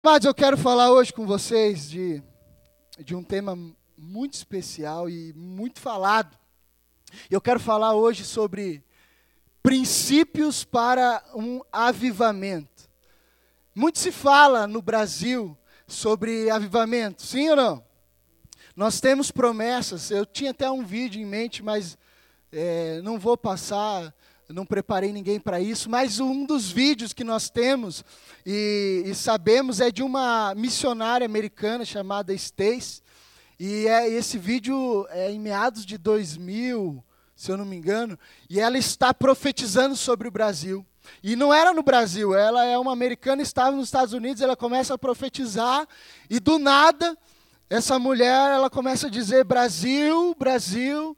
Mas eu quero falar hoje com vocês de, de um tema muito especial e muito falado. Eu quero falar hoje sobre princípios para um avivamento. Muito se fala no Brasil sobre avivamento, sim ou não? Nós temos promessas. Eu tinha até um vídeo em mente, mas é, não vou passar não preparei ninguém para isso, mas um dos vídeos que nós temos e, e, sabemos é de uma missionária americana chamada Stace, e é, esse vídeo é em meados de 2000, se eu não me engano, e ela está profetizando sobre o Brasil. E não era no Brasil, ela é uma americana, estava nos Estados Unidos, ela começa a profetizar, e do nada, essa mulher, ela começa a dizer, Brasil, Brasil,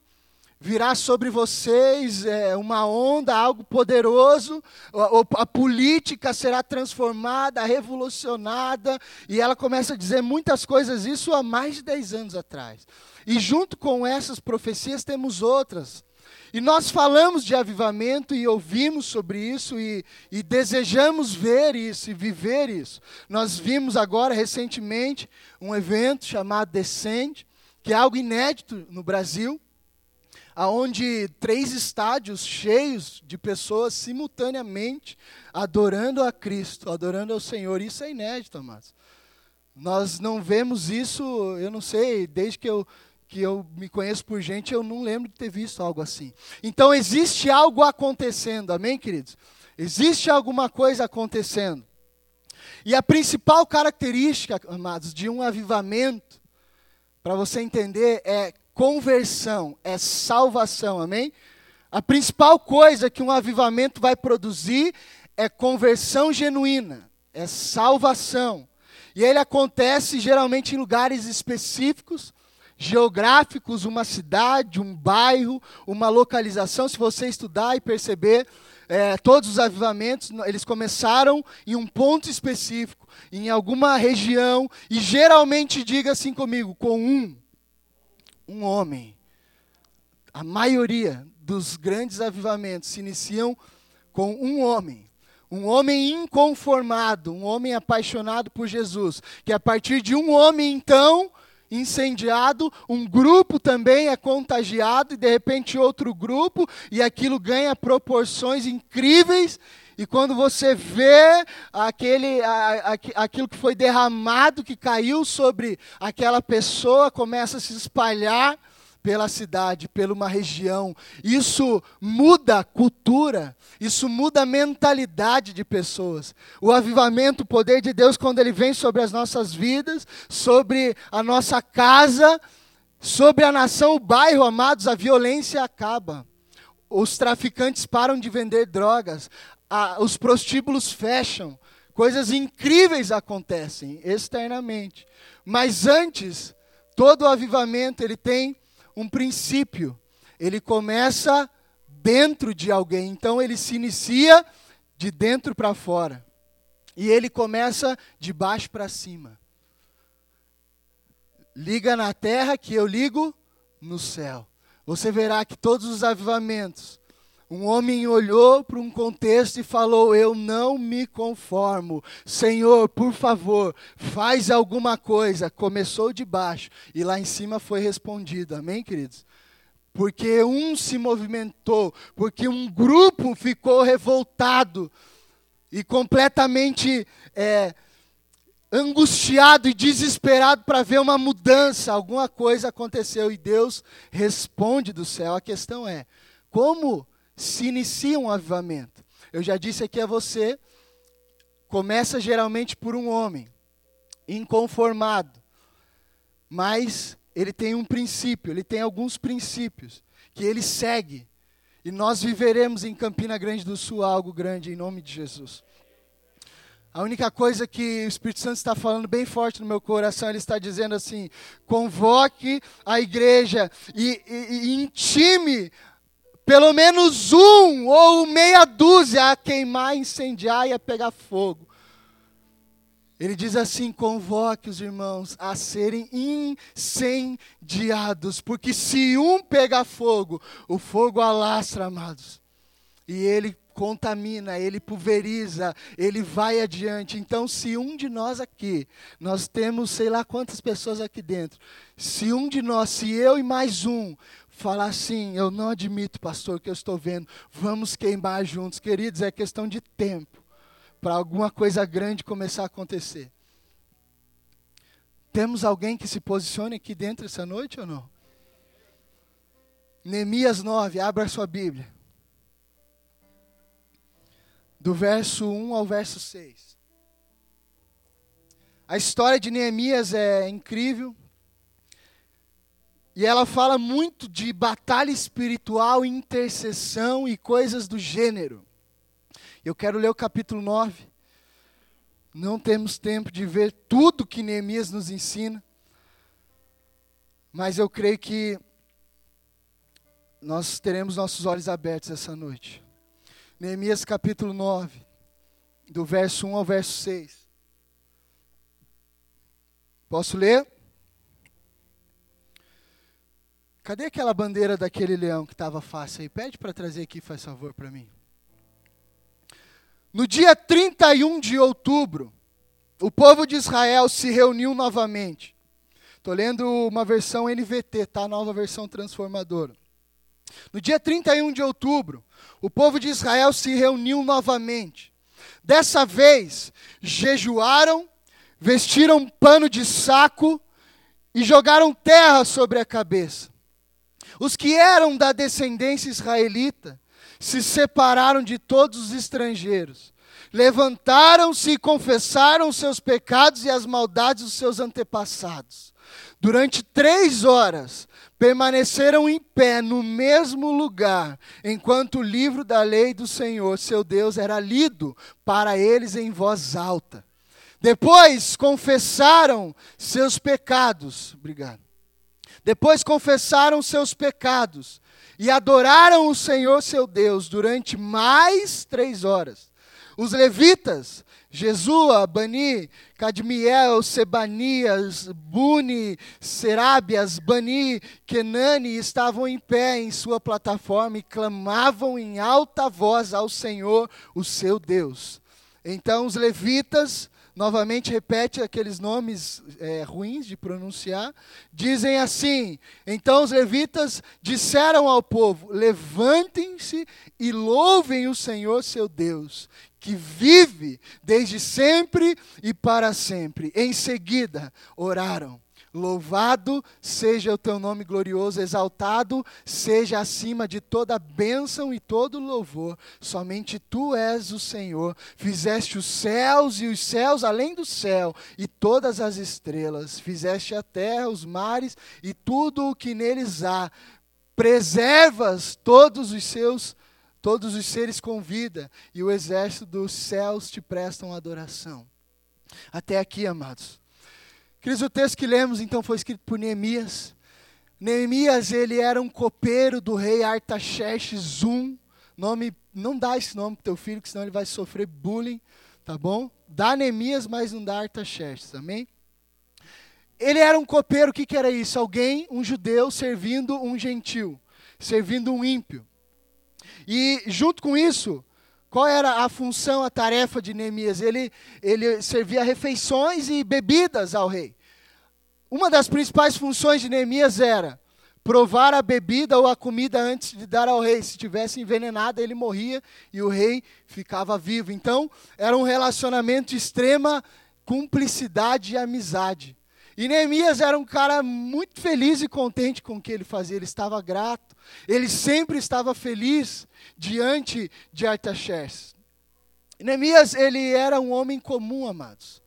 virá sobre vocês é, uma onda, algo poderoso, a, a, política será transformada, revolucionada, e ela começa a dizer muitas coisas, isso há mais de 10 anos atrás. E junto com essas profecias temos outras. E nós falamos de avivamento e ouvimos sobre isso e, e desejamos ver isso e viver isso. Nós vimos agora, recentemente, um evento chamado Descende, que é algo inédito no Brasil aonde três estádios cheios de pessoas simultaneamente adorando a Cristo, adorando ao Senhor. Isso é inédito, amados. Nós não vemos isso, eu não sei, desde que eu que eu me conheço por gente, eu não lembro de ter visto algo assim. Então existe algo acontecendo, amém, queridos? Existe alguma coisa acontecendo. E a principal característica, amados, de um avivamento, para você entender, é conversão, é salvação, amém? A principal coisa que um avivamento vai produzir é conversão genuína, é salvação. E ele acontece geralmente em lugares específicos, geográficos, uma cidade, um bairro, uma localização. Se você estudar e perceber, é, todos os avivamentos, eles começaram em um ponto específico, em alguma região, e geralmente, diga assim comigo, com um um homem. A maioria dos grandes avivamentos se iniciam com um homem. Um homem inconformado, um homem apaixonado por Jesus. Que a partir de um homem, então, incendiado, um grupo também é contagiado, e de repente outro grupo, e aquilo ganha proporções incríveis, e quando você vê aquele, a, a, aquilo que foi derramado, que caiu sobre aquela pessoa, começa a se espalhar pela cidade, pela uma região. Isso muda a cultura, isso muda a mentalidade de pessoas. O avivamento, o poder de Deus, quando ele vem sobre as nossas vidas, sobre a nossa casa, sobre a nação, o bairro, amados, a violência acaba. Os traficantes param de vender drogas, a, os prostíbulos fecham, coisas incríveis acontecem externamente. Mas antes, todo avivamento ele tem um princípio. Ele começa dentro de alguém, então ele se inicia de dentro para fora. E ele começa de baixo para cima. Liga na terra que eu ligo no céu. Você verá que todos os avivamentos um homem olhou para um contexto e falou: Eu não me conformo. Senhor, por favor, faz alguma coisa. Começou de baixo e lá em cima foi respondido. Amém, queridos? Porque um se movimentou, porque um grupo ficou revoltado e completamente é, angustiado e desesperado para ver uma mudança. Alguma coisa aconteceu e Deus responde do céu. A questão é: como se inicia um avivamento. Eu já disse aqui a você, começa geralmente por um homem, inconformado, mas ele tem um princípio, ele tem alguns princípios que ele segue. E nós viveremos em Campina Grande do Sul algo grande em nome de Jesus. A única coisa que o Espírito Santo está falando bem forte no meu coração, ele está dizendo assim: convoque a igreja e, e, e intime pelo menos um ou meia dúzia a queimar, incendiar e a pegar fogo. Ele diz assim: convoque os irmãos a serem incendiados, porque se um pegar fogo, o fogo alastra, amados. E ele contamina, ele pulveriza, ele vai adiante. Então, se um de nós aqui, nós temos sei lá quantas pessoas aqui dentro, se um de nós, se eu e mais um, falar assim, eu não admito, pastor, que eu estou vendo, vamos queimar juntos, queridos, é questão de tempo para alguma coisa grande começar a acontecer. Temos alguém que se posicione aqui dentro essa noite ou não? Neemias 9, abra sua Bíblia do verso 1 ao verso 6. A história de Neemias é incrível. E ela fala muito de batalha espiritual, intercessão e coisas do gênero. Eu quero ler o capítulo 9. Não temos tempo de ver tudo que Neemias nos ensina. Mas eu creio que nós teremos nossos olhos abertos essa noite. Neemias capítulo 9, do verso 1 ao verso 6. Posso ler? Cadê aquela bandeira daquele leão que estava fácil aí? Pede para trazer aqui, faz favor, para mim. No dia 31 de outubro, o povo de Israel se reuniu novamente. Estou lendo uma versão NVT, tá? Nova versão transformadora. No dia 31 de outubro, o povo de Israel se reuniu novamente. Dessa vez, jejuaram, vestiram pano de saco e jogaram terra sobre a cabeça. Os que eram da descendência israelita se separaram de todos os estrangeiros. Levantaram-se e confessaram seus pecados e as maldades dos seus antepassados. Durante três horas, permaneceram em pé no mesmo lugar, enquanto o livro da lei do Senhor, seu Deus, era lido para eles em voz alta. Depois confessaram seus pecados. Obrigado. Depois confessaram seus pecados e adoraram o Senhor seu Deus durante mais três horas. Os levitas Jesua, Bani, Cadmiel, Sebanias, Buni, Serábias, Bani, Kenani estavam em pé em sua plataforma e clamavam em alta voz ao Senhor, o seu Deus. Então os levitas, novamente repete aqueles nomes é, ruins de pronunciar, dizem assim: então os levitas disseram ao povo: levantem-se e louvem o Senhor seu Deus, que vive desde sempre e para sempre. Em seguida, oraram. Louvado seja o teu nome glorioso, exaltado seja acima de toda bênção e todo louvor. Somente tu és o Senhor. Fizeste os céus e os céus além do céu e todas as estrelas. Fizeste a terra, os mares e tudo o que neles há. Preservas todos os seus Todos os seres com vida e o exército dos céus te prestam adoração. Até aqui, amados. Queridos, o texto que lemos então foi escrito por Neemias. Neemias, ele era um copeiro do rei Artaxerxes I. Nome, não dá esse nome para teu filho, que senão ele vai sofrer bullying, tá bom? Dá Neemias, mas não dá Artaxerxes, amém? Ele era um copeiro, o que, que era isso? Alguém, um judeu, servindo um gentil, servindo um ímpio. E junto com isso, qual era a função, a tarefa de Neemias? Ele, ele servia refeições e bebidas ao rei. Uma das principais funções de Neemias era provar a bebida ou a comida antes de dar ao rei. Se tivesse envenenada, ele morria e o rei ficava vivo. Então, era um relacionamento de extrema cumplicidade e amizade. E Neemias era um cara muito feliz e contente com o que ele fazia, ele estava grato, ele sempre estava feliz diante de Artaxerxes. Neemias, ele era um homem comum, amados,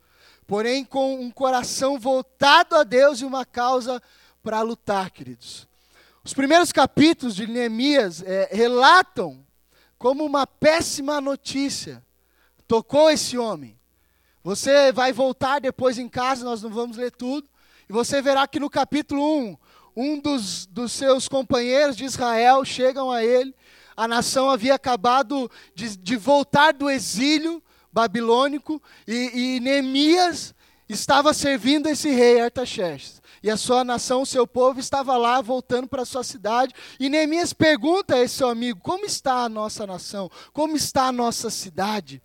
porém com um coração voltado a Deus e uma causa para lutar, queridos. Os primeiros capítulos de Neemias é, relatam como uma péssima notícia tocou esse homem. Você vai voltar depois em casa, nós não vamos ler tudo, e você verá que no capítulo 1, um dos, dos seus companheiros de Israel chegam a ele. A nação havia acabado de, de voltar do exílio babilônico e, e Neemias estava servindo esse rei Artaxerxes. e a sua nação, o seu povo, estava lá voltando para a sua cidade. E Neemias pergunta a esse seu amigo: como está a nossa nação? Como está a nossa cidade?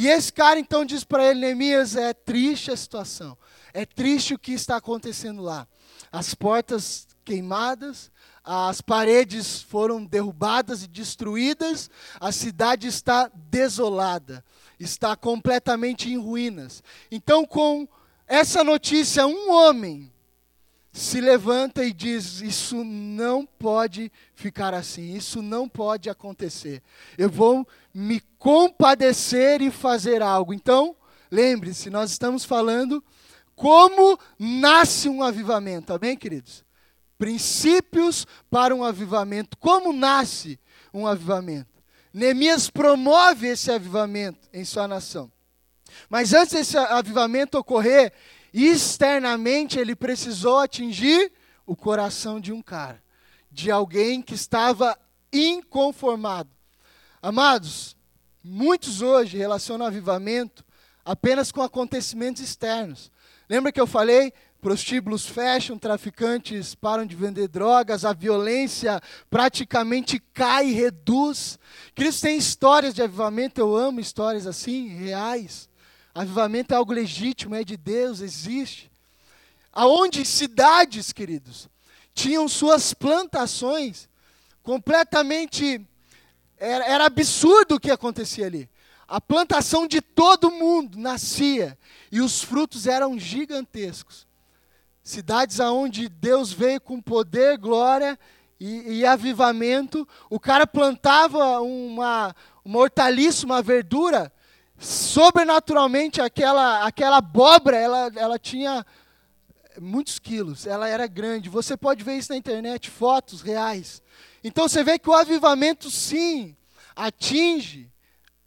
E esse cara então diz para ele: Neemias, é triste a situação, é triste o que está acontecendo lá. As portas queimadas, as paredes foram derrubadas e destruídas, a cidade está desolada, está completamente em ruínas. Então, com essa notícia, um homem se levanta e diz: Isso não pode ficar assim, isso não pode acontecer. Eu vou me compadecer e fazer algo. Então, lembre-se, nós estamos falando como nasce um avivamento, amém, queridos? princípios para um avivamento. Como nasce um avivamento? Neemias promove esse avivamento em sua nação. Mas antes desse avivamento ocorrer, externamente ele precisou atingir o coração de um cara, de alguém que estava inconformado. Amados, muitos hoje relacionam avivamento apenas com acontecimentos externos. Lembra que eu falei prostíbulos fecham, traficantes param de vender drogas, a violência praticamente cai, reduz. Cristo tem histórias de avivamento, eu amo histórias assim, reais. Avivamento é algo legítimo, é de Deus, existe. Aonde cidades, queridos, tinham suas plantações completamente. Era, era absurdo o que acontecia ali. A plantação de todo mundo nascia e os frutos eram gigantescos. Cidades aonde Deus veio com poder, glória e, e avivamento. O cara plantava uma, uma hortaliça, uma verdura, sobrenaturalmente aquela, aquela abóbora, ela, ela tinha muitos quilos, ela era grande. Você pode ver isso na internet, fotos reais. Então você vê que o avivamento, sim, atinge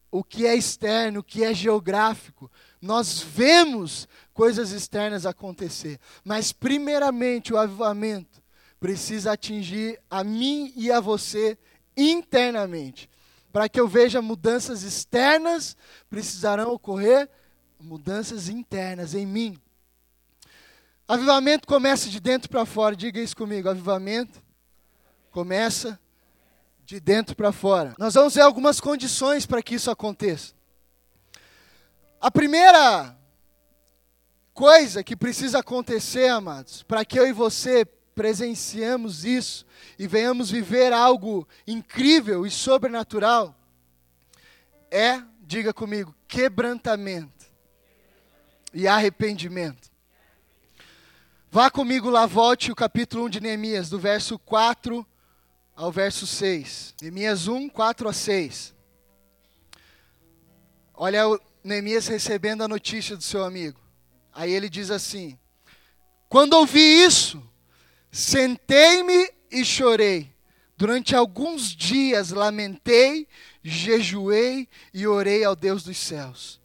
o que é externo, o que é geográfico. Nós vemos coisas externas acontecer. Mas, primeiramente, o avivamento precisa atingir a mim e a você internamente. Para que eu veja mudanças externas, precisarão ocorrer mudanças internas em mim. Avivamento começa de dentro para fora. Diga isso comigo. Avivamento começa de dentro para fora. Nós vamos ver algumas condições para que isso aconteça. A primeira coisa que precisa acontecer, amados, para que eu e você presenciemos isso e venhamos viver algo incrível e sobrenatural, é, diga comigo, quebrantamento e arrependimento. Vá comigo lá, volte o capítulo 1 de Neemias, do verso 4 ao verso 6. Neemias 1, 4 a 6. Olha o Neemias recebendo a notícia do seu amigo. Aí ele diz assim: Quando ouvi isso, sentei-me e chorei. Durante alguns dias lamentei, jejuei e orei ao Deus dos céus.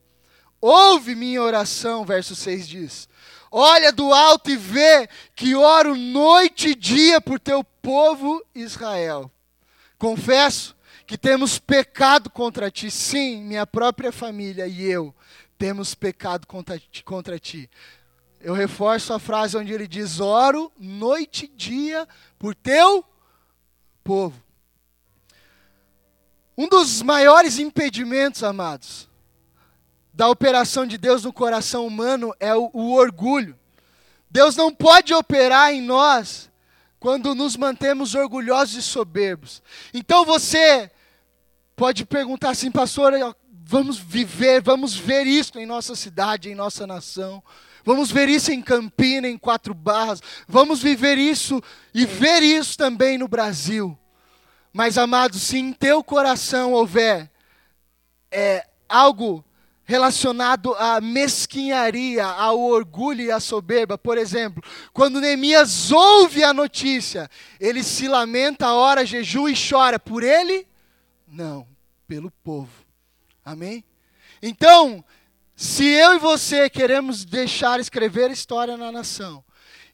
Ouve minha oração, verso 6 diz. Olha do alto e vê que oro noite e dia por teu povo Israel. Confesso que temos pecado contra ti, sim, minha própria família e eu temos pecado contra ti, contra ti. Eu reforço a frase onde ele diz: Oro noite e dia por teu povo. Um dos maiores impedimentos, amados, da operação de Deus no coração humano é o, o orgulho. Deus não pode operar em nós quando nos mantemos orgulhosos e soberbos. Então você pode perguntar assim, pastor, vamos viver, vamos ver isso em nossa cidade, em nossa nação. Vamos ver isso em Campina, em Quatro Barras. Vamos viver isso e ver isso também no Brasil. Mas, amados, se em teu coração houver é, algo relacionado à mesquinharia, ao orgulho e à soberba, por exemplo, quando Neemias ouve a notícia, ele se lamenta, ora, jejua e chora por ele? Não, pelo povo. Amém? Então, se eu e você queremos deixar escrever história na nação,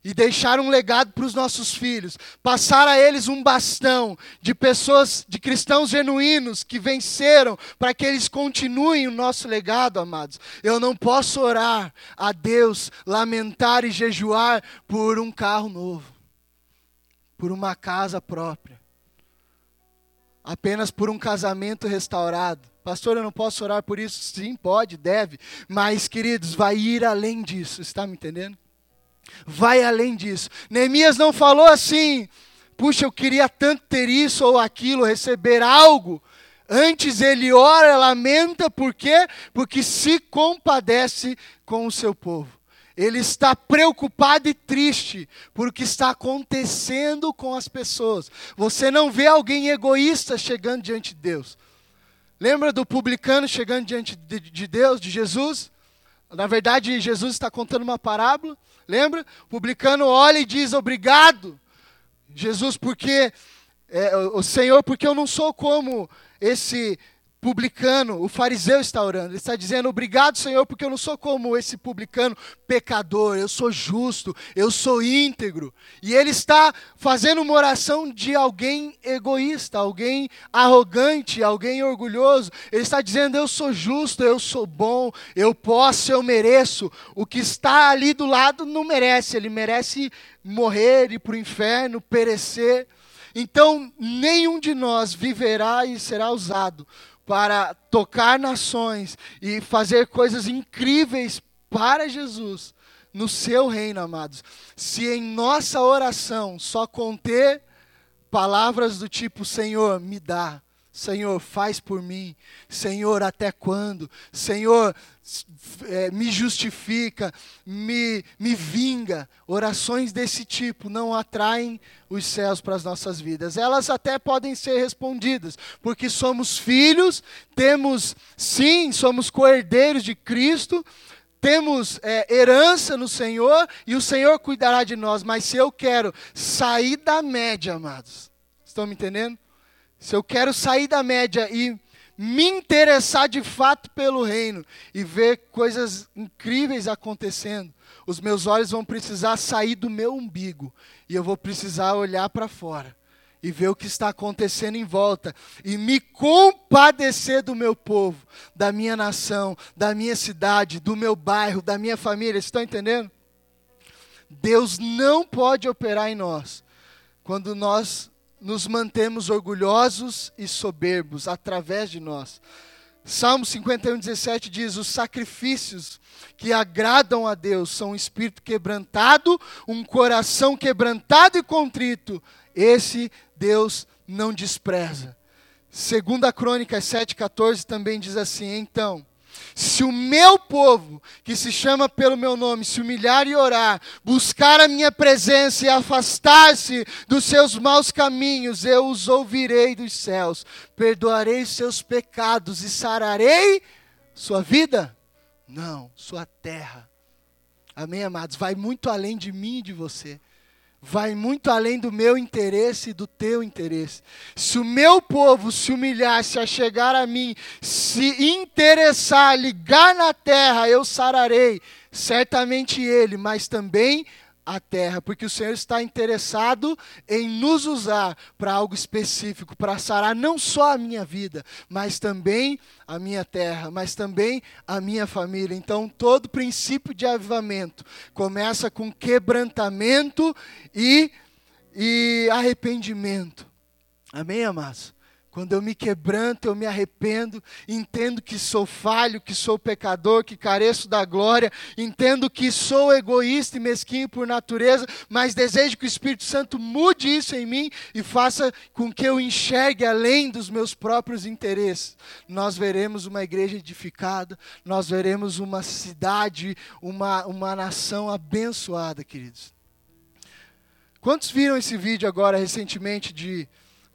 e deixar um legado para os nossos filhos, passar a eles um bastão de pessoas, de cristãos genuínos que venceram, para que eles continuem o nosso legado, amados. Eu não posso orar a Deus, lamentar e jejuar por um carro novo, por uma casa própria, apenas por um casamento restaurado. Pastor, eu não posso orar por isso? Sim, pode, deve, mas, queridos, vai ir além disso, está me entendendo? vai além disso. Neemias não falou assim, puxa, eu queria tanto ter isso ou aquilo, receber algo. Antes ele ora, lamenta, por quê? Porque se compadece com o seu povo. Ele está preocupado e triste por o que está acontecendo com as pessoas. Você não vê alguém egoísta chegando diante de Deus. Lembra do publicano chegando diante de Deus, de Jesus? Na verdade, Jesus está contando uma parábola. Lembra? O publicano olha e diz: Obrigado, Jesus, porque é, o Senhor, porque eu não sou como esse publicano, o fariseu está orando. Ele está dizendo: Obrigado, Senhor, porque eu não sou como esse publicano pecador, eu sou justo, eu sou íntegro. E ele está fazendo uma oração de alguém egoísta, alguém arrogante, alguém orgulhoso. Ele está dizendo: Eu sou justo, eu sou bom, eu posso, eu mereço. O que está ali do lado não merece, ele merece morrer, ir para o inferno, perecer. Então, nenhum de nós viverá e será usado para tocar nações e fazer coisas incríveis para Jesus no seu reino, amados. Se em nossa oração só conter palavras do tipo: Senhor, me dá. Senhor, faz por mim. Senhor, até quando? Senhor, é, me justifica, me, me vinga. Orações desse tipo não atraem os céus para as nossas vidas. Elas até podem ser respondidas, porque somos filhos, temos, sim, somos coerdeiros de Cristo, temos é, herança no Senhor e o Senhor cuidará de nós. Mas se eu quero sair da média, amados, estão me entendendo? Se eu quero sair da média e me interessar de fato pelo reino e ver coisas incríveis acontecendo, os meus olhos vão precisar sair do meu umbigo e eu vou precisar olhar para fora e ver o que está acontecendo em volta e me compadecer do meu povo, da minha nação, da minha cidade, do meu bairro, da minha família. Estão entendendo? Deus não pode operar em nós quando nós nos mantemos orgulhosos e soberbos através de nós. Salmo 51, 17 diz: Os sacrifícios que agradam a Deus são um espírito quebrantado, um coração quebrantado e contrito. Esse Deus não despreza. Segunda Crônica 7,14 também diz assim: Então, se o meu povo, que se chama pelo meu nome, se humilhar e orar, buscar a minha presença e afastar-se dos seus maus caminhos, eu os ouvirei dos céus, perdoarei seus pecados e sararei sua vida? Não, sua terra. Amém, amados? Vai muito além de mim e de você vai muito além do meu interesse e do teu interesse. Se o meu povo se humilhar, se achegar a mim, se interessar, ligar na terra, eu sararei, certamente ele, mas também a terra, porque o Senhor está interessado em nos usar para algo específico, para sarar não só a minha vida, mas também a minha terra, mas também a minha família. Então, todo princípio de avivamento começa com quebrantamento e, e arrependimento. Amém, amados? Quando eu me quebranto, eu me arrependo, entendo que sou falho, que sou pecador, que careço da glória, entendo que sou egoísta e mesquinho por natureza, mas desejo que o Espírito Santo mude isso em mim e faça com que eu enxergue além dos meus próprios interesses. Nós veremos uma igreja edificada, nós veremos uma cidade, uma, uma nação abençoada, queridos. Quantos viram esse vídeo agora recentemente de,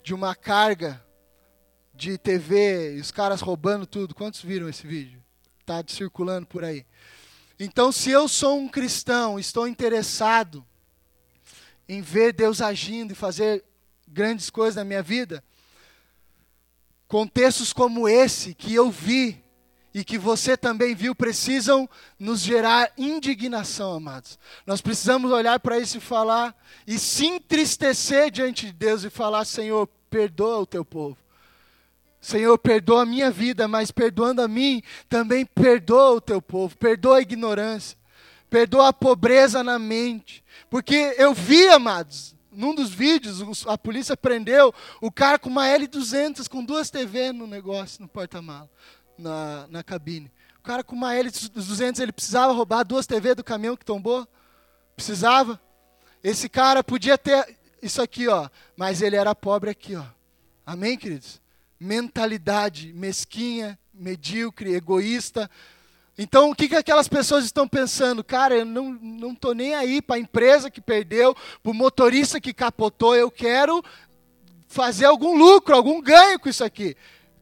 de uma carga? De TV, os caras roubando tudo. Quantos viram esse vídeo? Está circulando por aí. Então, se eu sou um cristão, estou interessado em ver Deus agindo e fazer grandes coisas na minha vida, contextos como esse que eu vi e que você também viu precisam nos gerar indignação, amados. Nós precisamos olhar para isso e falar, e se entristecer diante de Deus e falar: Senhor, perdoa o teu povo. Senhor, perdoa a minha vida, mas perdoando a mim, também perdoa o teu povo, perdoa a ignorância, perdoa a pobreza na mente. Porque eu vi, amados, num dos vídeos, a polícia prendeu o cara com uma L200, com duas TV no negócio, no porta-mala na, na cabine. O cara com uma L200, ele precisava roubar duas TV do caminhão que tombou? Precisava. Esse cara podia ter isso aqui, ó, mas ele era pobre aqui, ó. Amém, queridos? Mentalidade mesquinha, medíocre, egoísta. Então, o que, que aquelas pessoas estão pensando? Cara, eu não estou nem aí para a empresa que perdeu, para o motorista que capotou, eu quero fazer algum lucro, algum ganho com isso aqui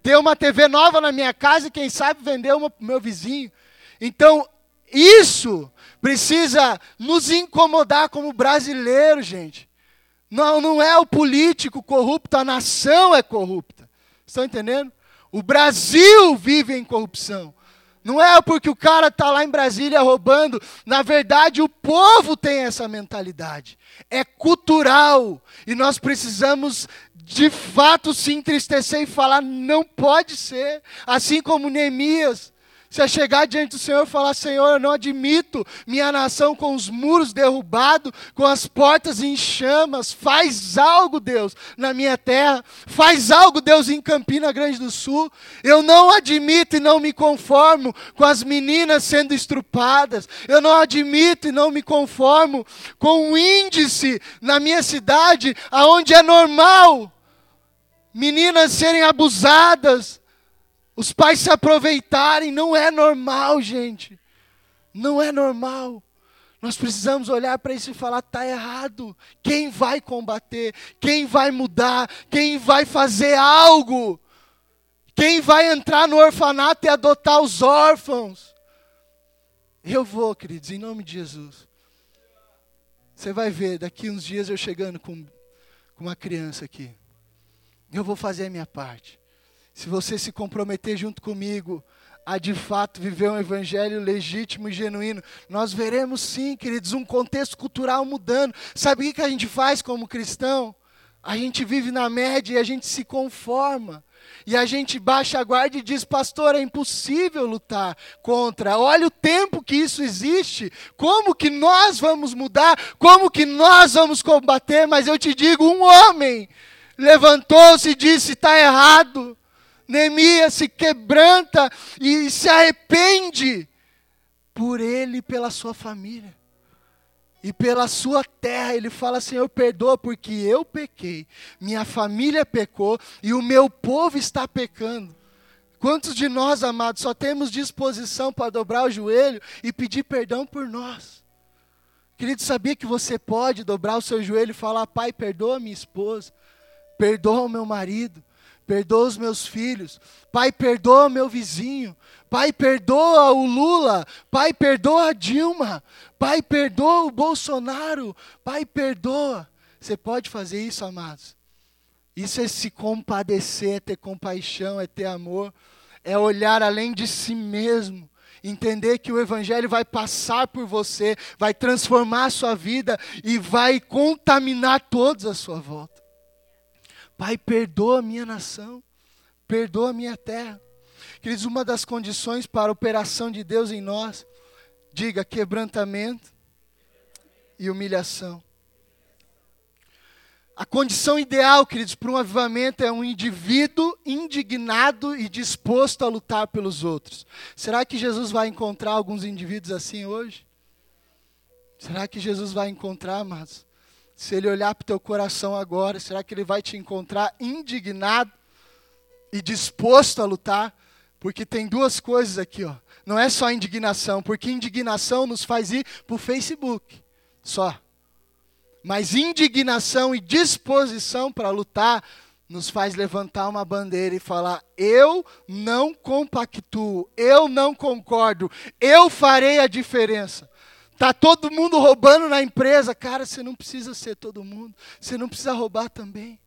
ter uma TV nova na minha casa e quem sabe vender uma para o meu vizinho. Então, isso precisa nos incomodar como brasileiro, gente. Não, não é o político corrupto, a nação é corrupta. Estão entendendo? O Brasil vive em corrupção. Não é porque o cara está lá em Brasília roubando. Na verdade, o povo tem essa mentalidade. É cultural. E nós precisamos de fato se entristecer e falar: não pode ser. Assim como Neemias, se a chegar diante do Senhor e falar: Senhor, eu não admito minha nação com os muros derrubados, com as portas em chamas. Faz algo, Deus, na minha terra. Faz algo, Deus, em Campina Grande do Sul. Eu não admito e não me conformo com as meninas sendo estrupadas. Eu não admito e não me conformo com o índice na minha cidade, aonde é normal meninas serem abusadas, os pais se aproveitarem, não é normal, gente. Não é normal. Nós precisamos olhar para isso e falar: está errado. Quem vai combater? Quem vai mudar? Quem vai fazer algo? Quem vai entrar no orfanato e adotar os órfãos? Eu vou, queridos, em nome de Jesus. Você vai ver, daqui uns dias eu chegando com, com uma criança aqui. Eu vou fazer a minha parte. Se você se comprometer junto comigo a de fato viver um evangelho legítimo e genuíno, nós veremos sim, queridos, um contexto cultural mudando. Sabe o que a gente faz como cristão? A gente vive na média e a gente se conforma. E a gente baixa a guarda e diz, pastor, é impossível lutar contra. Olha o tempo que isso existe. Como que nós vamos mudar? Como que nós vamos combater? Mas eu te digo, um homem levantou-se e disse: está errado. Neemias se quebranta e se arrepende por ele e pela sua família. E pela sua terra, ele fala: Senhor, perdoa, porque eu pequei, minha família pecou e o meu povo está pecando. Quantos de nós, amados, só temos disposição para dobrar o joelho e pedir perdão por nós? Querido, sabia que você pode dobrar o seu joelho e falar: Pai, perdoa minha esposa, perdoa o meu marido, perdoa os meus filhos, pai, perdoa meu vizinho, pai, perdoa o Lula, pai, perdoa a Dilma, pai, perdoa o Bolsonaro, pai, perdoa. Você pode fazer isso, amados? Isso é se compadecer, é ter compaixão, é ter amor, é olhar além de si mesmo. Entender que o Evangelho vai passar por você, vai transformar a sua vida e vai contaminar todos à sua volta. Pai, perdoa a minha nação, perdoa a minha terra. Queridos, uma das condições para a operação de Deus em nós, diga quebrantamento e humilhação. A condição ideal, queridos, para um avivamento é um indivíduo indignado e disposto a lutar pelos outros. Será que Jesus vai encontrar alguns indivíduos assim hoje? Será que Jesus vai encontrar, mas se ele olhar para o teu coração agora, será que ele vai te encontrar indignado e disposto a lutar? Porque tem duas coisas aqui, ó. Não é só indignação, porque indignação nos faz ir para o Facebook, só. Mas indignação e disposição para lutar nos faz levantar uma bandeira e falar: eu não compactuo, eu não concordo, eu farei a diferença. Tá todo mundo roubando na empresa. Cara, você não precisa ser todo mundo. Você não precisa roubar também.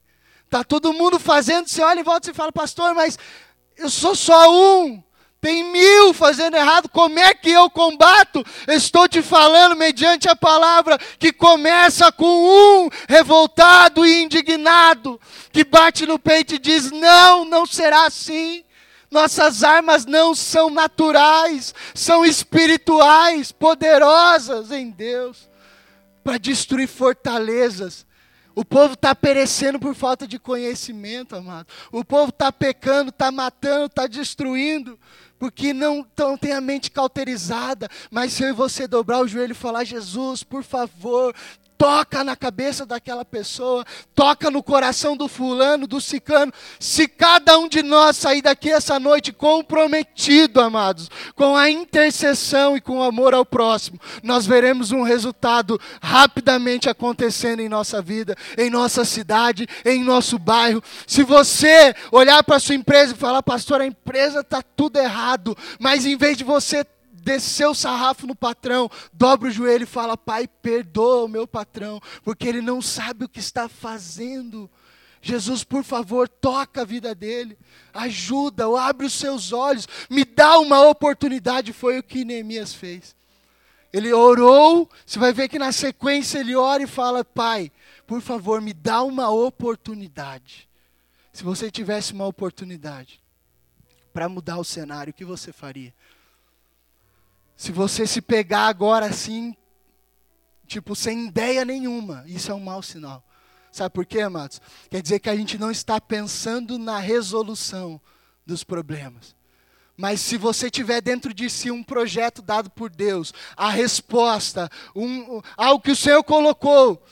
Tá todo mundo fazendo, você olha e volta e fala, pastor, mas eu sou só um. Tem mil fazendo errado, como é que eu combato? Estou te falando mediante a palavra que começa com um revoltado e indignado, que bate no peito e diz: Não, não será assim. Nossas armas não são naturais, são espirituais, poderosas em Deus, para destruir fortalezas. O povo está perecendo por falta de conhecimento, amado. O povo está pecando, está matando, está destruindo porque não, não tem a mente cauterizada, mas se eu e você dobrar o joelho e falar, Jesus, por favor, toca na cabeça daquela pessoa, toca no coração do fulano, do cicano. Se cada um de nós sair daqui essa noite comprometido, amados, com a intercessão e com o amor ao próximo, nós veremos um resultado rapidamente acontecendo em nossa vida, em nossa cidade, em nosso bairro. Se você olhar para sua empresa e falar, pastor, a empresa está tudo errado, mas em vez de você desceu o sarrafo no patrão, dobra o joelho e fala: Pai, perdoa o meu patrão, porque ele não sabe o que está fazendo. Jesus, por favor, toca a vida dele, ajuda, abre os seus olhos, me dá uma oportunidade. Foi o que Neemias fez. Ele orou, você vai ver que na sequência ele ora e fala: Pai, por favor, me dá uma oportunidade. Se você tivesse uma oportunidade para mudar o cenário, o que você faria? Se você se pegar agora assim, tipo, sem ideia nenhuma, isso é um mau sinal. Sabe por quê, amados? Quer dizer que a gente não está pensando na resolução dos problemas. Mas se você tiver dentro de si um projeto dado por Deus, a resposta, um, algo que o Senhor colocou,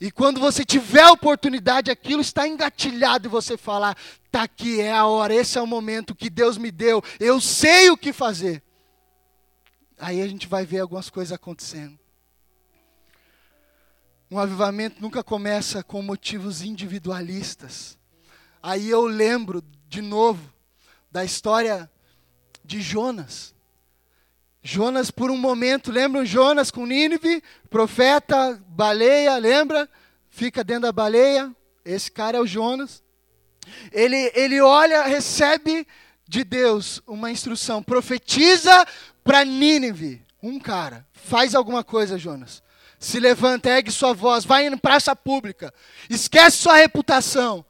e quando você tiver a oportunidade, aquilo está engatilhado e você falar: está aqui, é a hora, esse é o momento que Deus me deu, eu sei o que fazer aí a gente vai ver algumas coisas acontecendo. Um avivamento nunca começa com motivos individualistas. Aí eu lembro de novo da história de Jonas. Jonas, por um momento, lembram Jonas com Nínive, profeta, baleia, lembra? Fica dentro da baleia. Esse cara é o Jonas. Ele, ele olha, recebe de Deus uma instrução: profetiza para Nínive, um cara, faz alguma coisa, Jonas. Se levanta, ergue sua voz, vai em praça pública. Esquece sua reputação.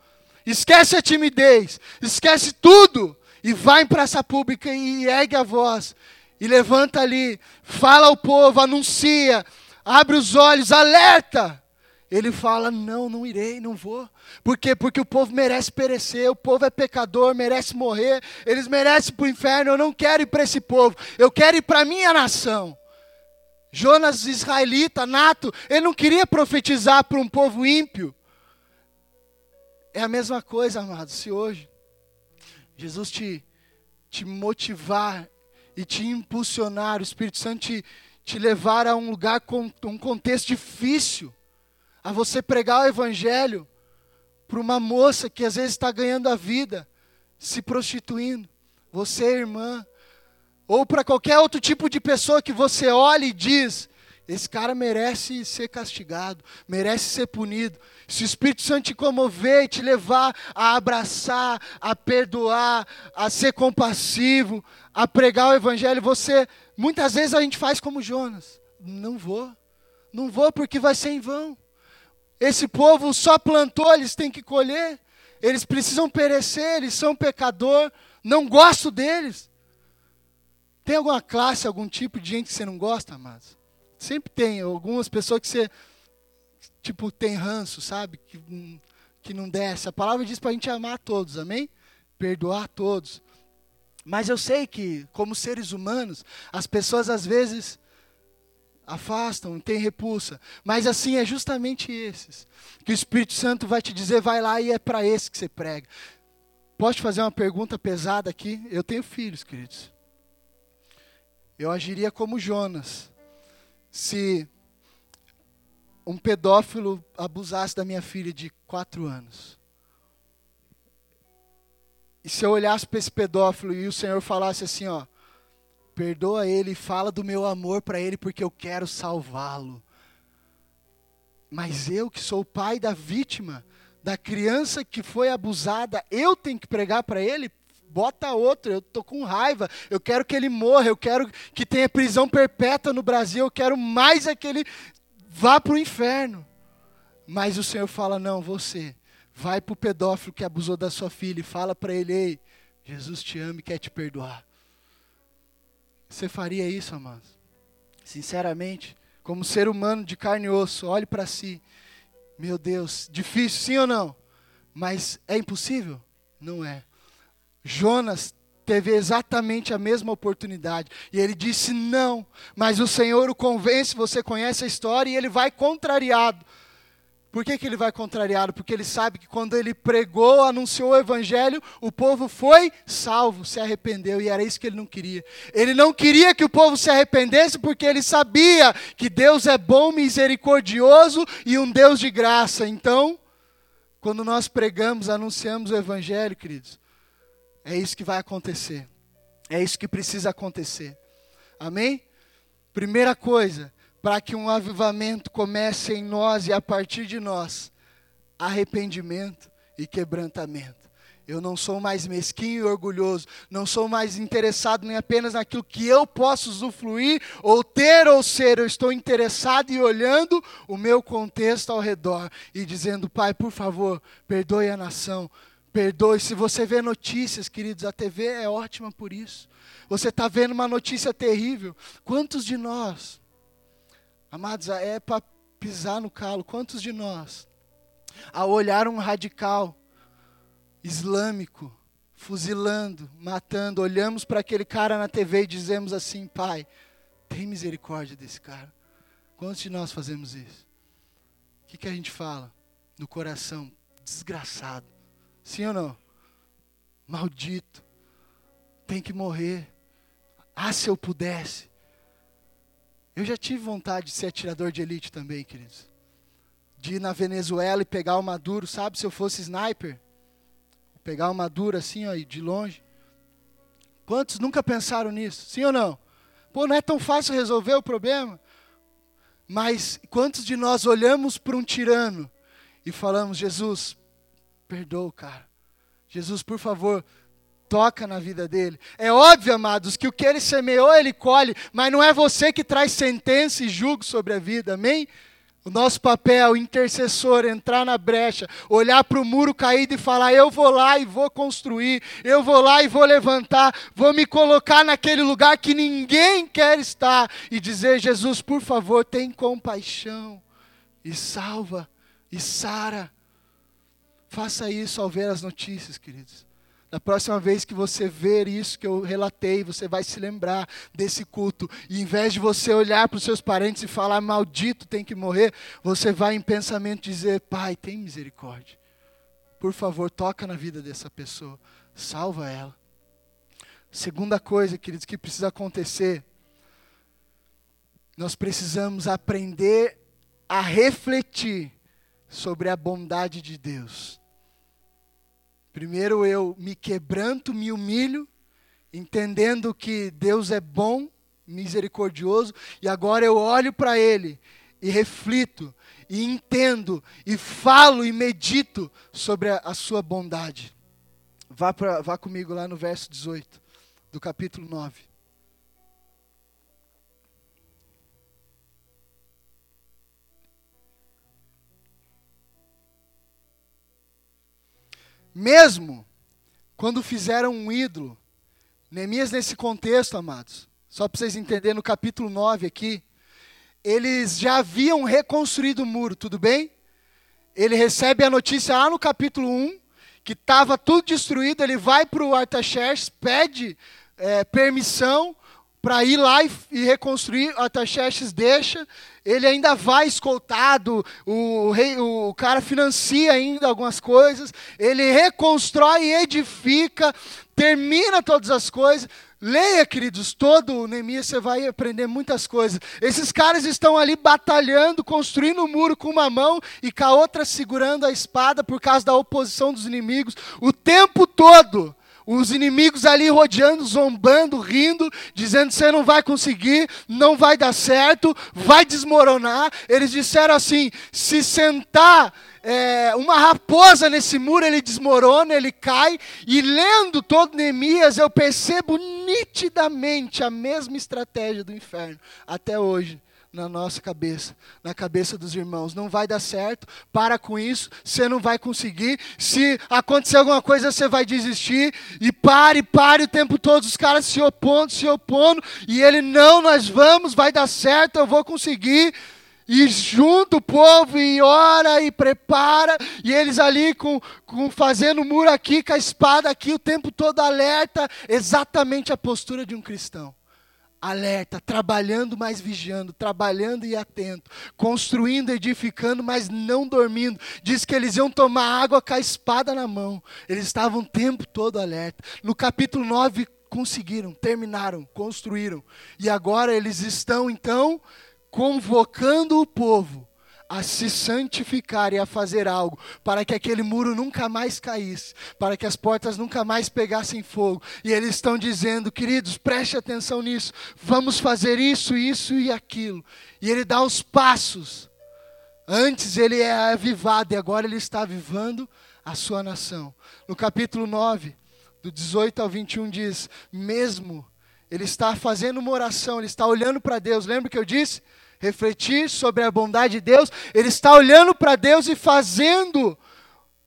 Esquece a timidez. Esquece tudo. E vai em praça pública e ergue a voz. E levanta ali. Fala ao povo, anuncia. Abre os olhos, alerta. Ele fala: Não, não irei, não vou. Por quê? Porque o povo merece perecer, o povo é pecador, merece morrer, eles merecem para o inferno. Eu não quero ir para esse povo, eu quero ir para a minha nação. Jonas, israelita, nato, ele não queria profetizar para um povo ímpio. É a mesma coisa, amados, se hoje Jesus te, te motivar e te impulsionar, o Espírito Santo te, te levar a um lugar com um contexto difícil a você pregar o evangelho para uma moça que às vezes está ganhando a vida se prostituindo, você irmã, ou para qualquer outro tipo de pessoa que você olha e diz: esse cara merece ser castigado, merece ser punido. Se o Espírito Santo te comover e te levar a abraçar, a perdoar, a ser compassivo, a pregar o Evangelho, você, muitas vezes a gente faz como Jonas: não vou, não vou porque vai ser em vão. Esse povo só plantou, eles têm que colher. Eles precisam perecer, eles são pecador. Não gosto deles. Tem alguma classe, algum tipo de gente que você não gosta, amados? Sempre tem algumas pessoas que você, tipo, tem ranço, sabe? Que, que não desce. A palavra diz para a gente amar todos, amém? Perdoar todos. Mas eu sei que, como seres humanos, as pessoas às vezes afastam, tem repulsa. Mas assim é justamente esses que o Espírito Santo vai te dizer, vai lá e é para esse que você prega. Posso fazer uma pergunta pesada aqui? Eu tenho filhos, queridos. Eu agiria como Jonas. Se um pedófilo abusasse da minha filha de quatro anos. E se eu olhasse para esse pedófilo e o Senhor falasse assim, ó, Perdoa ele, fala do meu amor para ele porque eu quero salvá-lo. Mas eu que sou o pai da vítima, da criança que foi abusada, eu tenho que pregar para ele bota outro, eu tô com raiva, eu quero que ele morra, eu quero que tenha prisão perpétua no Brasil, eu quero mais é que ele vá para o inferno. Mas o Senhor fala: não, você, vai para o pedófilo que abusou da sua filha e fala para ele: ei, Jesus te ama e quer te perdoar. Você faria isso, amados? Sinceramente, como ser humano de carne e osso, olhe para si. Meu Deus, difícil, sim ou não? Mas é impossível? Não é. Jonas teve exatamente a mesma oportunidade. E ele disse não, mas o Senhor o convence, você conhece a história, e ele vai contrariado. Por que, que ele vai contrariado? Porque ele sabe que quando ele pregou, anunciou o evangelho, o povo foi salvo, se arrependeu, e era isso que ele não queria. Ele não queria que o povo se arrependesse, porque ele sabia que Deus é bom, misericordioso e um Deus de graça. Então, quando nós pregamos, anunciamos o evangelho, queridos, é isso que vai acontecer. É isso que precisa acontecer. Amém? Primeira coisa, para que um avivamento comece em nós e a partir de nós, arrependimento e quebrantamento. Eu não sou mais mesquinho e orgulhoso, não sou mais interessado nem apenas naquilo que eu posso usufruir ou ter ou ser, eu estou interessado e olhando o meu contexto ao redor e dizendo, Pai, por favor, perdoe a nação, perdoe. Se você vê notícias, queridos, a TV é ótima por isso. Você está vendo uma notícia terrível. Quantos de nós Amados, é para pisar no calo. Quantos de nós, ao olhar um radical islâmico, fuzilando, matando, olhamos para aquele cara na TV e dizemos assim: Pai, tem misericórdia desse cara. Quantos de nós fazemos isso? O que, que a gente fala no coração? Desgraçado. Sim ou não? Maldito. Tem que morrer. Ah, se eu pudesse. Eu já tive vontade de ser atirador de elite também, queridos. De ir na Venezuela e pegar o Maduro, sabe? Se eu fosse sniper, pegar o Maduro assim, ó, de longe. Quantos nunca pensaram nisso? Sim ou não? Pô, não é tão fácil resolver o problema. Mas quantos de nós olhamos para um tirano e falamos: Jesus, perdoa cara. Jesus, por favor, toca na vida dele. É óbvio, amados, que o que ele semeou, ele colhe, mas não é você que traz sentença e julgo sobre a vida, amém? O nosso papel, intercessor, entrar na brecha, olhar para o muro caído e falar: eu vou lá e vou construir, eu vou lá e vou levantar, vou me colocar naquele lugar que ninguém quer estar e dizer: Jesus, por favor, tem compaixão e salva e sara. Faça isso ao ver as notícias, queridos. Da próxima vez que você ver isso que eu relatei, você vai se lembrar desse culto. E em vez de você olhar para os seus parentes e falar, maldito tem que morrer, você vai em pensamento dizer, Pai, tem misericórdia. Por favor, toca na vida dessa pessoa. Salva ela. Segunda coisa, queridos, que precisa acontecer. Nós precisamos aprender a refletir sobre a bondade de Deus. Primeiro eu me quebranto, me humilho, entendendo que Deus é bom, misericordioso, e agora eu olho para Ele e reflito, e entendo, e falo e medito sobre a, a Sua bondade. Vá, pra, vá comigo lá no verso 18 do capítulo 9. Mesmo quando fizeram um ídolo, Neemias nesse contexto, amados, só para vocês entenderem, no capítulo 9 aqui, eles já haviam reconstruído o muro, tudo bem? Ele recebe a notícia lá no capítulo 1, que estava tudo destruído, ele vai para o Artaxerxes, pede é, permissão para ir lá e, e reconstruir, Artaxerxes deixa, ele ainda vai escoltado, o, rei, o cara financia ainda algumas coisas, ele reconstrói edifica, termina todas as coisas. Leia, queridos, todo o Neemias, você vai aprender muitas coisas. Esses caras estão ali batalhando, construindo o um muro com uma mão e com a outra segurando a espada por causa da oposição dos inimigos, o tempo todo os inimigos ali rodeando, zombando, rindo, dizendo: você não vai conseguir, não vai dar certo, vai desmoronar. Eles disseram assim: se sentar é, uma raposa nesse muro, ele desmorona, ele cai. E lendo todo Neemias, eu percebo nitidamente a mesma estratégia do inferno até hoje na nossa cabeça, na cabeça dos irmãos. Não vai dar certo, para com isso, você não vai conseguir. Se acontecer alguma coisa, você vai desistir. E pare, pare o tempo todo, os caras se opondo, se opondo. E ele, não, nós vamos, vai dar certo, eu vou conseguir e junta o povo e ora e prepara, e eles ali com, com fazendo muro aqui, com a espada aqui, o tempo todo alerta, exatamente a postura de um cristão. Alerta, trabalhando, mas vigiando, trabalhando e atento, construindo, edificando, mas não dormindo. Diz que eles iam tomar água com a espada na mão. Eles estavam o tempo todo alerta. No capítulo 9, conseguiram, terminaram, construíram. E agora eles estão, então, convocando o povo a se santificar e a fazer algo, para que aquele muro nunca mais caísse, para que as portas nunca mais pegassem fogo. E eles estão dizendo, queridos, preste atenção nisso, vamos fazer isso, isso e aquilo. E ele dá os passos. Antes ele é avivado e agora ele está avivando a sua nação. No capítulo 9, do 18 ao 21 diz: mesmo ele está fazendo uma oração, ele está olhando para Deus. Lembra que eu disse? Refletir sobre a bondade de Deus, ele está olhando para Deus e fazendo,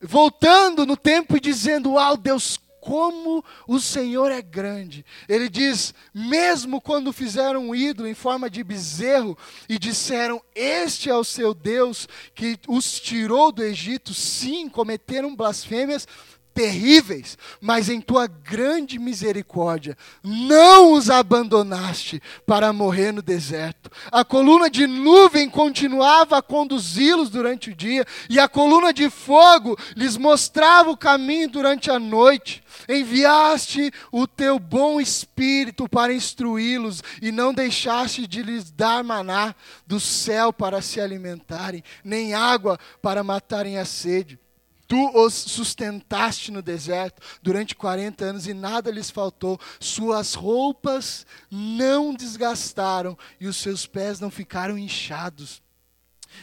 voltando no tempo e dizendo: Uau, Deus, como o Senhor é grande. Ele diz: mesmo quando fizeram um ídolo em forma de bezerro e disseram: Este é o seu Deus que os tirou do Egito, sim, cometeram blasfêmias terríveis, mas em tua grande misericórdia não os abandonaste para morrer no deserto. A coluna de nuvem continuava a conduzi-los durante o dia, e a coluna de fogo lhes mostrava o caminho durante a noite. Enviaste o teu bom espírito para instruí-los, e não deixaste de lhes dar maná do céu para se alimentarem, nem água para matarem a sede. Tu os sustentaste no deserto durante 40 anos e nada lhes faltou. Suas roupas não desgastaram e os seus pés não ficaram inchados.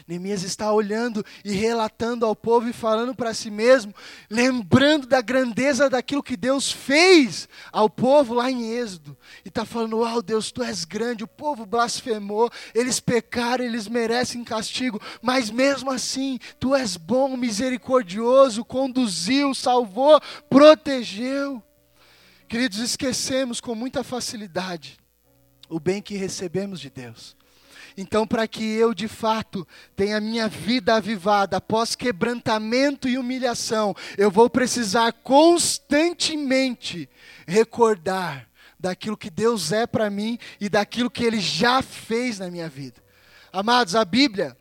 Neemias está olhando e relatando ao povo e falando para si mesmo, lembrando da grandeza daquilo que Deus fez ao povo lá em Êxodo. E está falando: Uau, Deus, tu és grande. O povo blasfemou, eles pecaram, eles merecem castigo, mas mesmo assim, tu és bom, misericordioso, conduziu, salvou, protegeu. Queridos, esquecemos com muita facilidade o bem que recebemos de Deus. Então, para que eu de fato tenha minha vida avivada após quebrantamento e humilhação, eu vou precisar constantemente recordar daquilo que Deus é para mim e daquilo que Ele já fez na minha vida. Amados, a Bíblia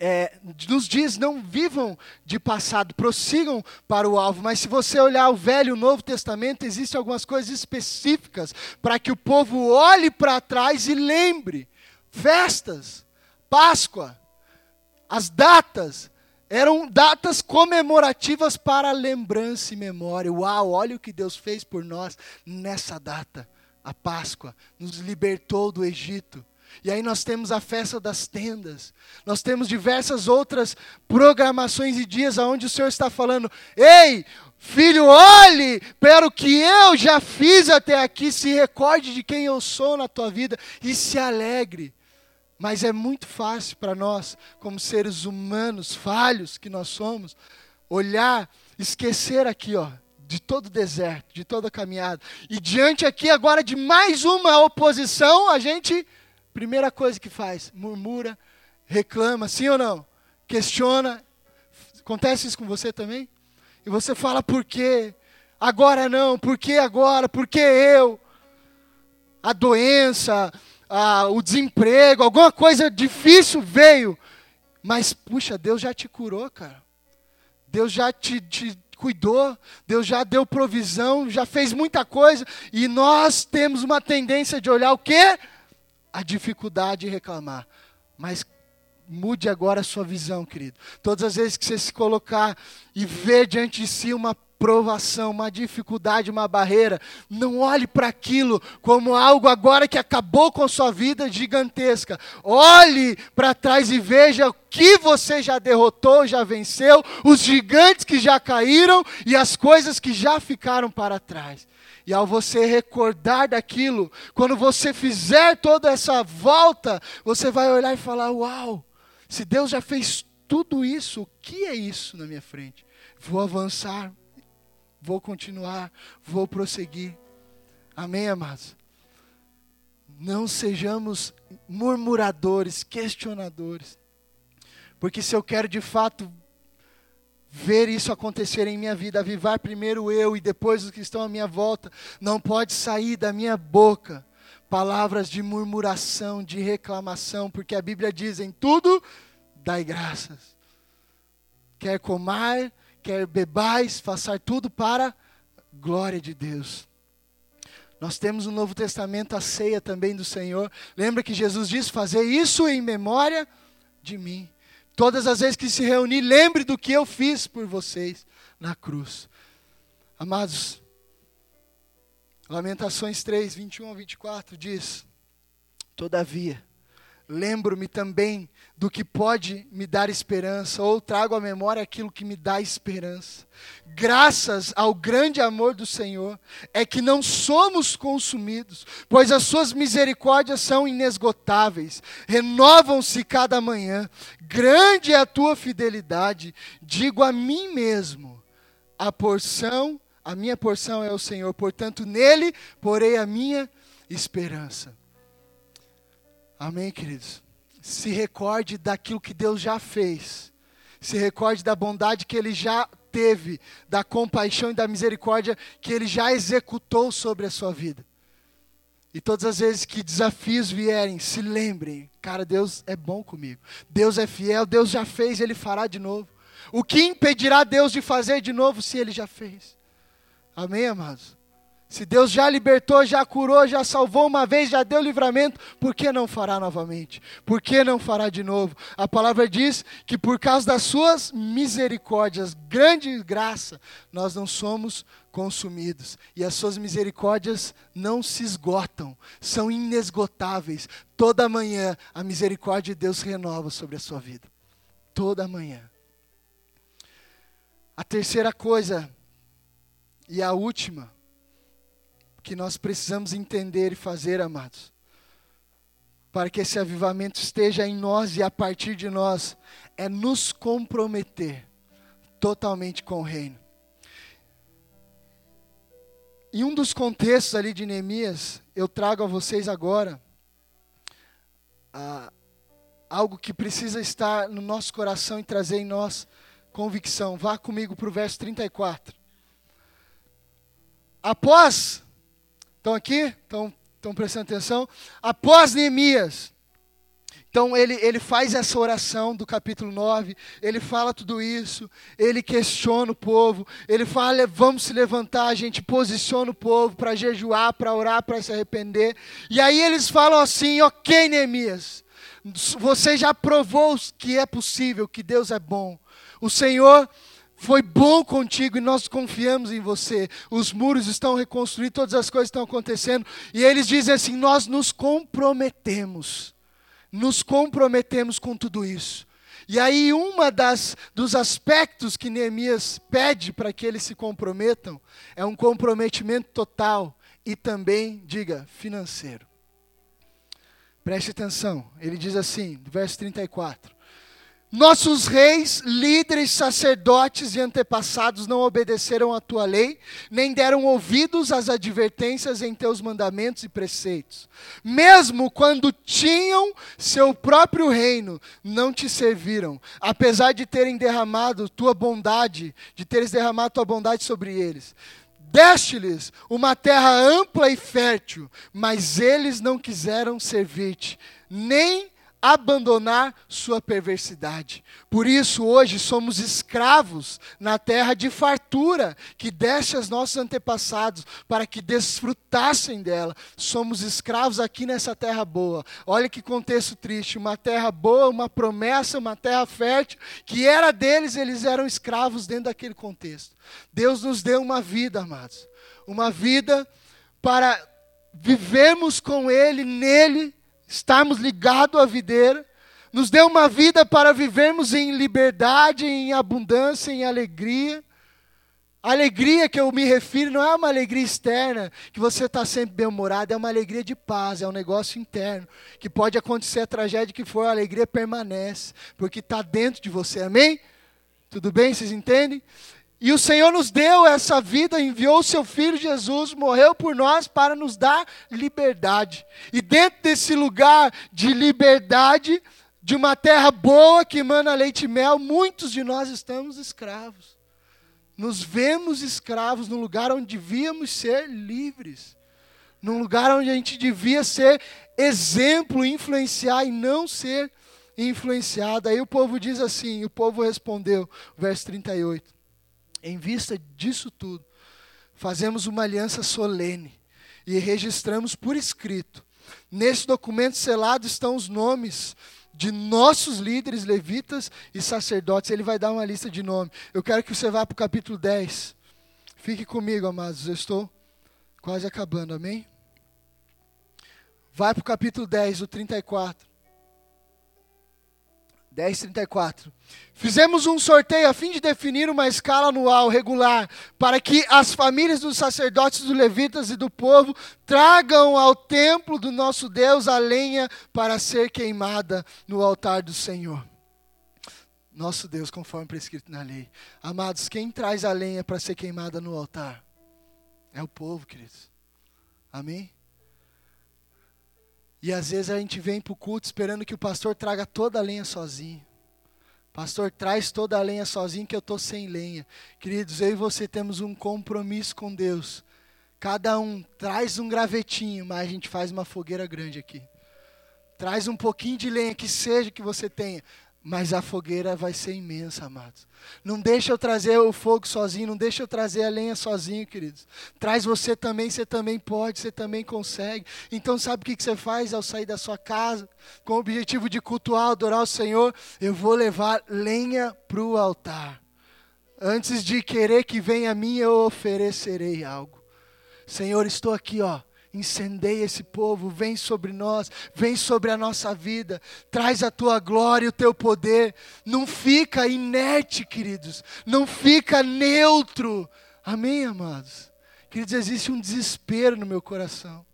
é, nos diz: não vivam de passado, prossigam para o alvo. Mas se você olhar o Velho e o Novo Testamento, existem algumas coisas específicas para que o povo olhe para trás e lembre festas, Páscoa, as datas, eram datas comemorativas para lembrança e memória. Uau, olha o que Deus fez por nós nessa data, a Páscoa, nos libertou do Egito. E aí nós temos a festa das tendas. Nós temos diversas outras programações e dias onde o Senhor está falando: "Ei, filho, olhe para o que eu já fiz até aqui, se recorde de quem eu sou na tua vida e se alegre". Mas é muito fácil para nós, como seres humanos falhos que nós somos, olhar, esquecer aqui, ó, de todo o deserto, de toda a caminhada. E diante aqui agora de mais uma oposição, a gente, primeira coisa que faz, murmura, reclama, sim ou não? Questiona. Acontece isso com você também? E você fala por quê? Agora não, por que agora? Por que eu? A doença, ah, o desemprego, alguma coisa difícil veio. Mas, puxa, Deus já te curou, cara. Deus já te, te cuidou, Deus já deu provisão, já fez muita coisa. E nós temos uma tendência de olhar o quê? A dificuldade e reclamar. Mas mude agora a sua visão, querido. Todas as vezes que você se colocar e ver diante de si uma provação, uma dificuldade, uma barreira, não olhe para aquilo como algo agora que acabou com sua vida gigantesca. Olhe para trás e veja o que você já derrotou, já venceu, os gigantes que já caíram e as coisas que já ficaram para trás. E ao você recordar daquilo, quando você fizer toda essa volta, você vai olhar e falar: Uau, se Deus já fez tudo isso, o que é isso na minha frente? Vou avançar, vou continuar, vou prosseguir. Amém, amados? Não sejamos murmuradores, questionadores. Porque se eu quero de fato ver isso acontecer em minha vida, avivar primeiro eu e depois os que estão à minha volta, não pode sair da minha boca palavras de murmuração, de reclamação, porque a Bíblia diz: em tudo dai graças. Quer comar, quer bebais, façar tudo para glória de Deus. Nós temos no Novo Testamento a ceia também do Senhor. Lembra que Jesus disse: fazer isso em memória de mim. Todas as vezes que se reunir, lembre do que eu fiz por vocês na cruz. Amados, Lamentações 3, 21 a 24 diz: Todavia, lembro-me também do que pode me dar esperança, ou trago à memória aquilo que me dá esperança. Graças ao grande amor do Senhor, é que não somos consumidos, pois as suas misericórdias são inesgotáveis, renovam-se cada manhã. Grande é a tua fidelidade, digo a mim mesmo, a porção, a minha porção é o Senhor, portanto nele porei a minha esperança. Amém, queridos? Se recorde daquilo que Deus já fez. Se recorde da bondade que Ele já teve, da compaixão e da misericórdia que Ele já executou sobre a sua vida. E todas as vezes que desafios vierem, se lembrem, cara, Deus é bom comigo. Deus é fiel, Deus já fez, Ele fará de novo. O que impedirá Deus de fazer de novo se Ele já fez? Amém, amados? Se Deus já libertou, já curou, já salvou uma vez, já deu livramento, por que não fará novamente? Por que não fará de novo? A palavra diz que por causa das suas misericórdias, grande graça, nós não somos consumidos. E as suas misericórdias não se esgotam, são inesgotáveis. Toda manhã a misericórdia de Deus renova sobre a sua vida. Toda manhã. A terceira coisa, e a última, que nós precisamos entender e fazer, amados, para que esse avivamento esteja em nós e a partir de nós, é nos comprometer totalmente com o reino. Em um dos contextos ali de Neemias, eu trago a vocês agora ah, algo que precisa estar no nosso coração e trazer em nós convicção. Vá comigo para o verso 34. Após Estão aqui? Estão, estão prestando atenção? Após Neemias. Então ele, ele faz essa oração do capítulo 9, ele fala tudo isso, ele questiona o povo, ele fala: vamos se levantar, a gente posiciona o povo para jejuar, para orar, para se arrepender. E aí eles falam assim: ok, Neemias, você já provou que é possível, que Deus é bom. O Senhor foi bom contigo e nós confiamos em você. Os muros estão reconstruídos, todas as coisas estão acontecendo. E eles dizem assim: Nós nos comprometemos. Nos comprometemos com tudo isso. E aí, uma das dos aspectos que Neemias pede para que eles se comprometam é um comprometimento total e também, diga, financeiro. Preste atenção, ele diz assim, verso 34: nossos reis, líderes, sacerdotes e antepassados não obedeceram à tua lei, nem deram ouvidos às advertências em teus mandamentos e preceitos. Mesmo quando tinham seu próprio reino, não te serviram, apesar de terem derramado tua bondade, de teres derramado tua bondade sobre eles. Deste-lhes uma terra ampla e fértil, mas eles não quiseram servir-te, nem abandonar sua perversidade. Por isso, hoje somos escravos na terra de fartura que deste aos nossos antepassados para que desfrutassem dela. Somos escravos aqui nessa terra boa. Olha que contexto triste: uma terra boa, uma promessa, uma terra fértil que era deles, eles eram escravos dentro daquele contexto. Deus nos deu uma vida, amados, uma vida para vivermos com Ele, nele estarmos ligados à videira, nos deu uma vida para vivermos em liberdade, em abundância, em alegria. A alegria que eu me refiro não é uma alegria externa, que você está sempre bem-humorado, é uma alegria de paz, é um negócio interno, que pode acontecer a tragédia que for, a alegria permanece, porque está dentro de você, amém? Tudo bem, vocês entendem? E o Senhor nos deu essa vida, enviou o seu filho Jesus, morreu por nós para nos dar liberdade. E dentro desse lugar de liberdade, de uma terra boa que emana leite e mel, muitos de nós estamos escravos. Nos vemos escravos no lugar onde devíamos ser livres. Num lugar onde a gente devia ser exemplo, influenciar e não ser influenciado. Aí o povo diz assim: o povo respondeu, verso 38. Em vista disso tudo, fazemos uma aliança solene e registramos por escrito. Nesse documento selado estão os nomes de nossos líderes levitas e sacerdotes. Ele vai dar uma lista de nomes. Eu quero que você vá para o capítulo 10. Fique comigo, amados. Eu estou quase acabando, amém? Vai para o capítulo 10, o 34. 10:34. Fizemos um sorteio a fim de definir uma escala anual regular para que as famílias dos sacerdotes, dos levitas e do povo tragam ao templo do nosso Deus a lenha para ser queimada no altar do Senhor. Nosso Deus, conforme prescrito na lei. Amados, quem traz a lenha para ser queimada no altar? É o povo, queridos. Amém? E às vezes a gente vem para o culto esperando que o pastor traga toda a lenha sozinho. Pastor, traz toda a lenha sozinho que eu estou sem lenha. Queridos, eu e você temos um compromisso com Deus. Cada um traz um gravetinho, mas a gente faz uma fogueira grande aqui. Traz um pouquinho de lenha, que seja que você tenha. Mas a fogueira vai ser imensa, amados. Não deixa eu trazer o fogo sozinho, não deixa eu trazer a lenha sozinho, queridos. Traz você também, você também pode, você também consegue. Então, sabe o que você faz ao sair da sua casa, com o objetivo de cultuar, adorar o Senhor? Eu vou levar lenha para o altar. Antes de querer que venha a mim, eu oferecerei algo. Senhor, estou aqui, ó incendeia esse povo, vem sobre nós, vem sobre a nossa vida, traz a tua glória e o teu poder. Não fica inerte, queridos, não fica neutro. Amém, amados? Queridos, existe um desespero no meu coração.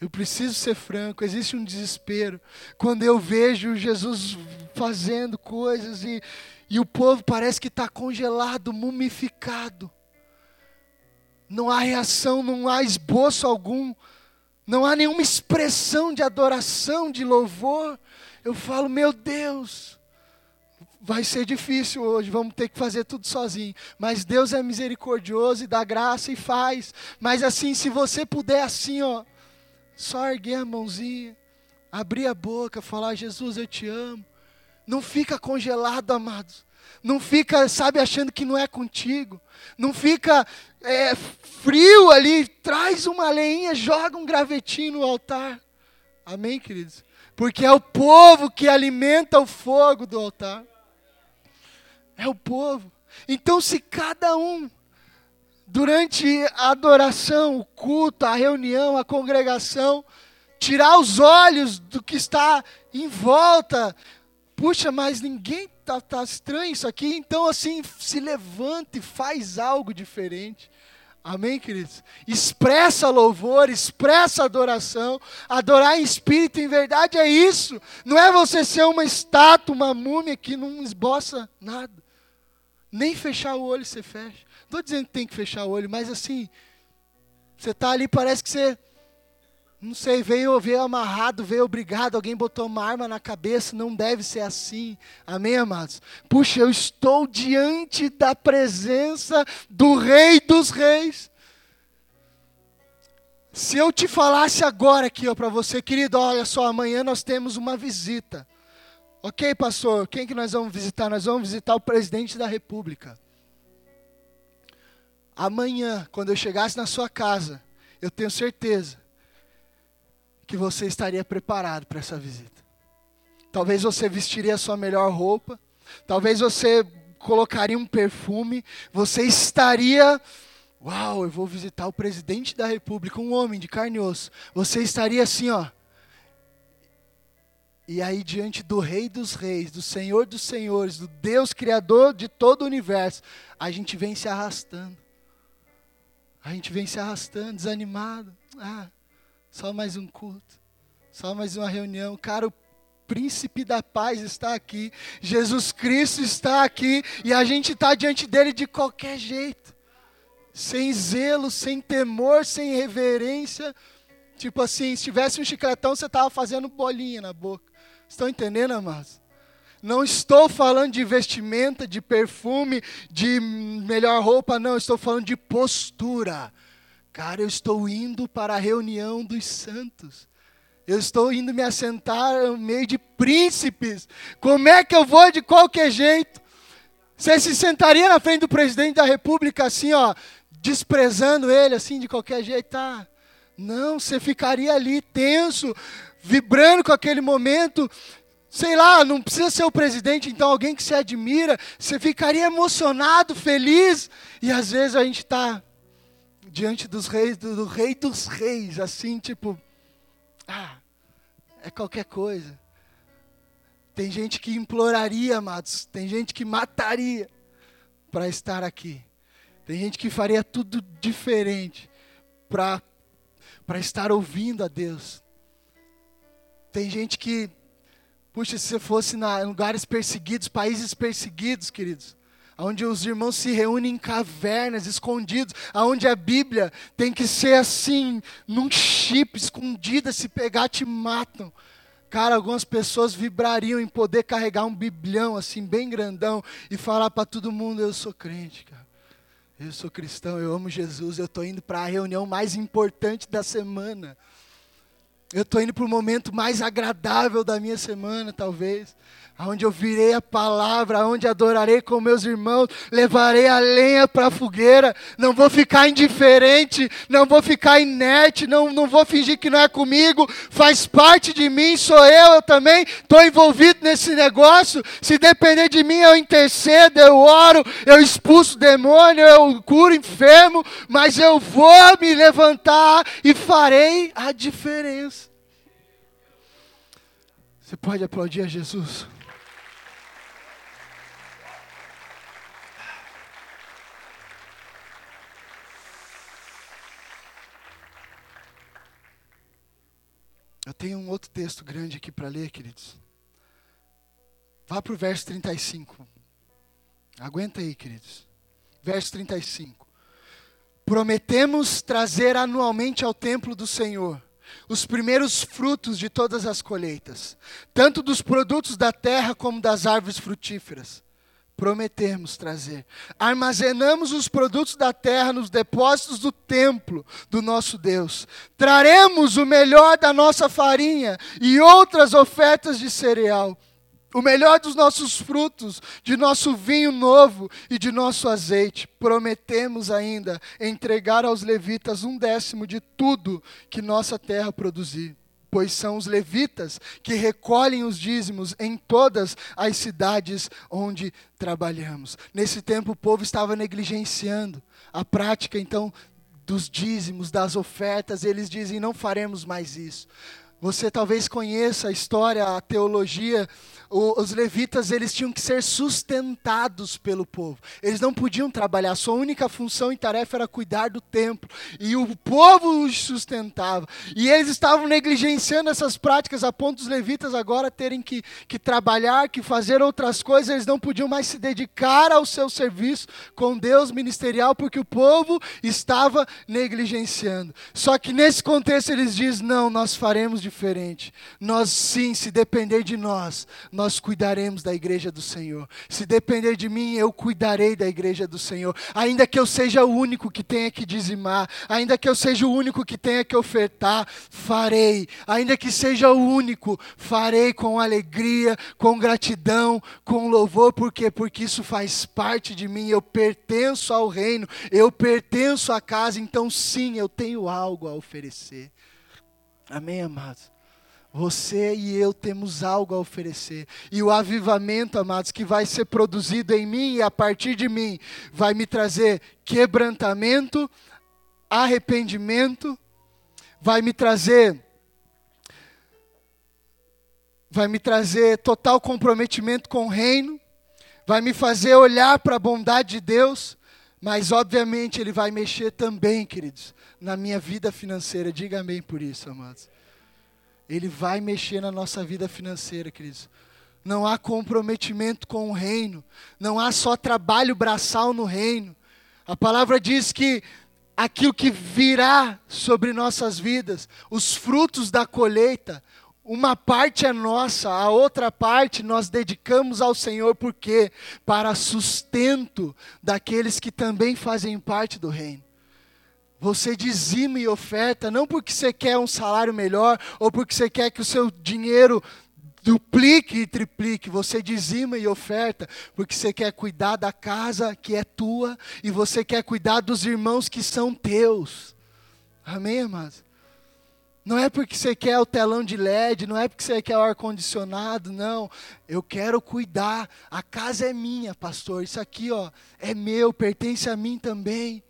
Eu preciso ser franco, existe um desespero quando eu vejo Jesus fazendo coisas e, e o povo parece que está congelado, mumificado não há reação, não há esboço algum, não há nenhuma expressão de adoração, de louvor. Eu falo, meu Deus, vai ser difícil hoje, vamos ter que fazer tudo sozinho. Mas Deus é misericordioso e dá graça e faz. Mas assim, se você puder assim, ó, só erguer a mãozinha, abrir a boca, falar, Jesus, eu te amo. Não fica congelado, amados. Não fica, sabe, achando que não é contigo. Não fica é, frio ali, traz uma lenha, joga um gravetinho no altar. Amém, queridos? Porque é o povo que alimenta o fogo do altar. É o povo. Então, se cada um, durante a adoração, o culto, a reunião, a congregação, tirar os olhos do que está em volta, puxa, mas ninguém tá, tá estranho isso aqui, então assim, se levante, faz algo diferente. Amém, queridos? Expressa louvor, expressa adoração. Adorar em espírito, em verdade, é isso. Não é você ser uma estátua, uma múmia que não esboça nada. Nem fechar o olho você fecha. Estou dizendo que tem que fechar o olho, mas assim, você está ali, parece que você não sei, veio, veio amarrado, veio obrigado, alguém botou uma arma na cabeça, não deve ser assim. Amém, amados? Puxa, eu estou diante da presença do Rei dos Reis. Se eu te falasse agora aqui para você, querido, olha só, amanhã nós temos uma visita. Ok, pastor, quem que nós vamos visitar? Nós vamos visitar o presidente da república. Amanhã, quando eu chegasse na sua casa, eu tenho certeza que você estaria preparado para essa visita. Talvez você vestiria a sua melhor roupa, talvez você colocaria um perfume, você estaria Uau, eu vou visitar o presidente da república, um homem de carne e osso. Você estaria assim, ó. E aí, diante do Rei dos Reis, do Senhor dos Senhores, do Deus Criador de todo o universo, a gente vem se arrastando. A gente vem se arrastando, desanimado. Ah, só mais um culto, só mais uma reunião. Cara, o príncipe da paz está aqui, Jesus Cristo está aqui, e a gente está diante dele de qualquer jeito sem zelo, sem temor, sem reverência. Tipo assim, se tivesse um chicletão, você estava fazendo bolinha na boca. Estão entendendo, amados? Não estou falando de vestimenta, de perfume, de melhor roupa, não. Estou falando de postura. Cara, eu estou indo para a reunião dos santos. Eu estou indo me assentar no meio de príncipes. Como é que eu vou de qualquer jeito? Você se sentaria na frente do presidente da república assim, ó, desprezando ele assim de qualquer jeito, tá? Não, você ficaria ali tenso, vibrando com aquele momento. Sei lá, não precisa ser o presidente, então alguém que se admira, você ficaria emocionado, feliz. E às vezes a gente está diante dos reis, do, do rei dos reis, assim, tipo, ah, é qualquer coisa. Tem gente que imploraria, amados, tem gente que mataria para estar aqui. Tem gente que faria tudo diferente para estar ouvindo a Deus. Tem gente que, puxa, se você fosse em lugares perseguidos, países perseguidos, queridos, onde os irmãos se reúnem em cavernas, escondidos, aonde a Bíblia tem que ser assim, num chip, escondida, se pegar te matam. Cara, algumas pessoas vibrariam em poder carregar um biblião assim, bem grandão, e falar para todo mundo: Eu sou crente, cara. Eu sou cristão, eu amo Jesus, eu estou indo para a reunião mais importante da semana. Eu estou indo para o momento mais agradável da minha semana, talvez aonde eu virei a palavra, aonde adorarei com meus irmãos, levarei a lenha para a fogueira, não vou ficar indiferente, não vou ficar inerte, não, não vou fingir que não é comigo, faz parte de mim, sou eu, eu também estou envolvido nesse negócio, se depender de mim eu intercedo, eu oro, eu expulso demônio, eu curo enfermo, mas eu vou me levantar e farei a diferença. Você pode aplaudir a Jesus? Eu tenho um outro texto grande aqui para ler, queridos. Vá para o verso 35. Aguenta aí, queridos. Verso 35. Prometemos trazer anualmente ao templo do Senhor os primeiros frutos de todas as colheitas, tanto dos produtos da terra como das árvores frutíferas prometemos trazer. Armazenamos os produtos da terra nos depósitos do templo do nosso Deus. Traremos o melhor da nossa farinha e outras ofertas de cereal. O melhor dos nossos frutos, de nosso vinho novo e de nosso azeite. Prometemos ainda entregar aos levitas um décimo de tudo que nossa terra produzir pois são os levitas que recolhem os dízimos em todas as cidades onde trabalhamos. Nesse tempo o povo estava negligenciando a prática então dos dízimos, das ofertas, eles dizem não faremos mais isso. Você talvez conheça a história, a teologia os levitas eles tinham que ser sustentados pelo povo. Eles não podiam trabalhar, sua única função e tarefa era cuidar do templo. E o povo os sustentava. E eles estavam negligenciando essas práticas a ponto dos levitas agora terem que, que trabalhar, que fazer outras coisas. Eles não podiam mais se dedicar ao seu serviço com Deus ministerial porque o povo estava negligenciando. Só que nesse contexto eles dizem: não, nós faremos diferente. Nós sim, se depender de nós, nós cuidaremos da igreja do Senhor. Se depender de mim, eu cuidarei da igreja do Senhor. Ainda que eu seja o único que tenha que dizimar, ainda que eu seja o único que tenha que ofertar, farei. Ainda que seja o único, farei com alegria, com gratidão, com louvor, por quê? Porque isso faz parte de mim, eu pertenço ao reino, eu pertenço à casa, então sim, eu tenho algo a oferecer. Amém, amados? Você e eu temos algo a oferecer. E o avivamento, amados, que vai ser produzido em mim e a partir de mim, vai me trazer quebrantamento, arrependimento, vai me trazer vai me trazer total comprometimento com o reino, vai me fazer olhar para a bondade de Deus, mas obviamente ele vai mexer também, queridos, na minha vida financeira. Diga amém por isso, amados. Ele vai mexer na nossa vida financeira, queridos. Não há comprometimento com o reino, não há só trabalho braçal no reino. A palavra diz que aquilo que virá sobre nossas vidas, os frutos da colheita, uma parte é nossa, a outra parte nós dedicamos ao Senhor, porque para sustento daqueles que também fazem parte do reino. Você dizima e oferta, não porque você quer um salário melhor, ou porque você quer que o seu dinheiro duplique e triplique. Você dizima e oferta, porque você quer cuidar da casa que é tua, e você quer cuidar dos irmãos que são teus. Amém, amados? Não é porque você quer o telão de LED, não é porque você quer o ar-condicionado, não. Eu quero cuidar. A casa é minha, pastor. Isso aqui, ó, é meu, pertence a mim também.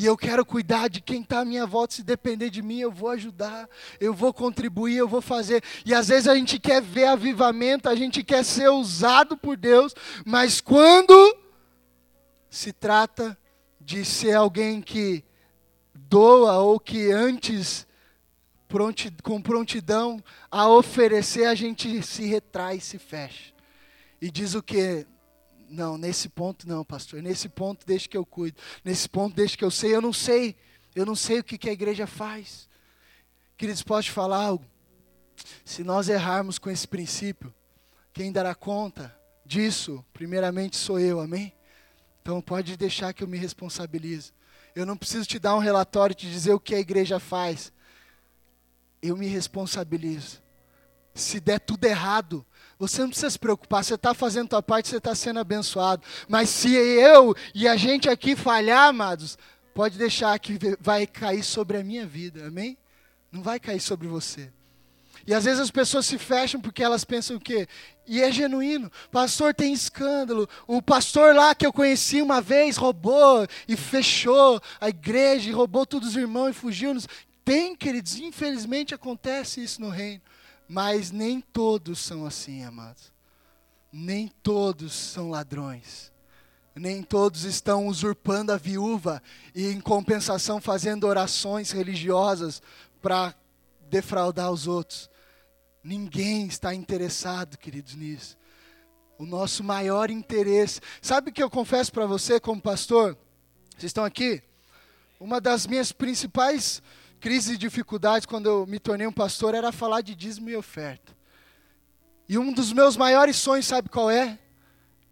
E eu quero cuidar de quem está à minha volta. Se depender de mim, eu vou ajudar, eu vou contribuir, eu vou fazer. E às vezes a gente quer ver avivamento, a gente quer ser usado por Deus, mas quando se trata de ser alguém que doa ou que antes com prontidão a oferecer, a gente se retrai, se fecha. E diz o que? Não, nesse ponto não, pastor. Nesse ponto deixa que eu cuido. Nesse ponto deixa que eu sei. Eu não sei. Eu não sei o que, que a igreja faz. Queridos, posso te falar algo? Se nós errarmos com esse princípio, quem dará conta disso, primeiramente sou eu, amém? Então pode deixar que eu me responsabilize. Eu não preciso te dar um relatório te dizer o que a igreja faz. Eu me responsabilizo. Se der tudo errado, você não precisa se preocupar, você está fazendo a tua parte, você está sendo abençoado. Mas se eu e a gente aqui falhar, amados, pode deixar que vai cair sobre a minha vida, amém? Não vai cair sobre você. E às vezes as pessoas se fecham porque elas pensam o quê? E é genuíno. Pastor tem escândalo. O pastor lá que eu conheci uma vez roubou e fechou a igreja e roubou todos os irmãos e fugiu. Tem, queridos, infelizmente acontece isso no reino. Mas nem todos são assim, amados. Nem todos são ladrões. Nem todos estão usurpando a viúva e, em compensação, fazendo orações religiosas para defraudar os outros. Ninguém está interessado, queridos, nisso. O nosso maior interesse. Sabe o que eu confesso para você, como pastor? Vocês estão aqui? Uma das minhas principais crise e dificuldades quando eu me tornei um pastor era falar de dízimo e oferta. E um dos meus maiores sonhos, sabe qual é?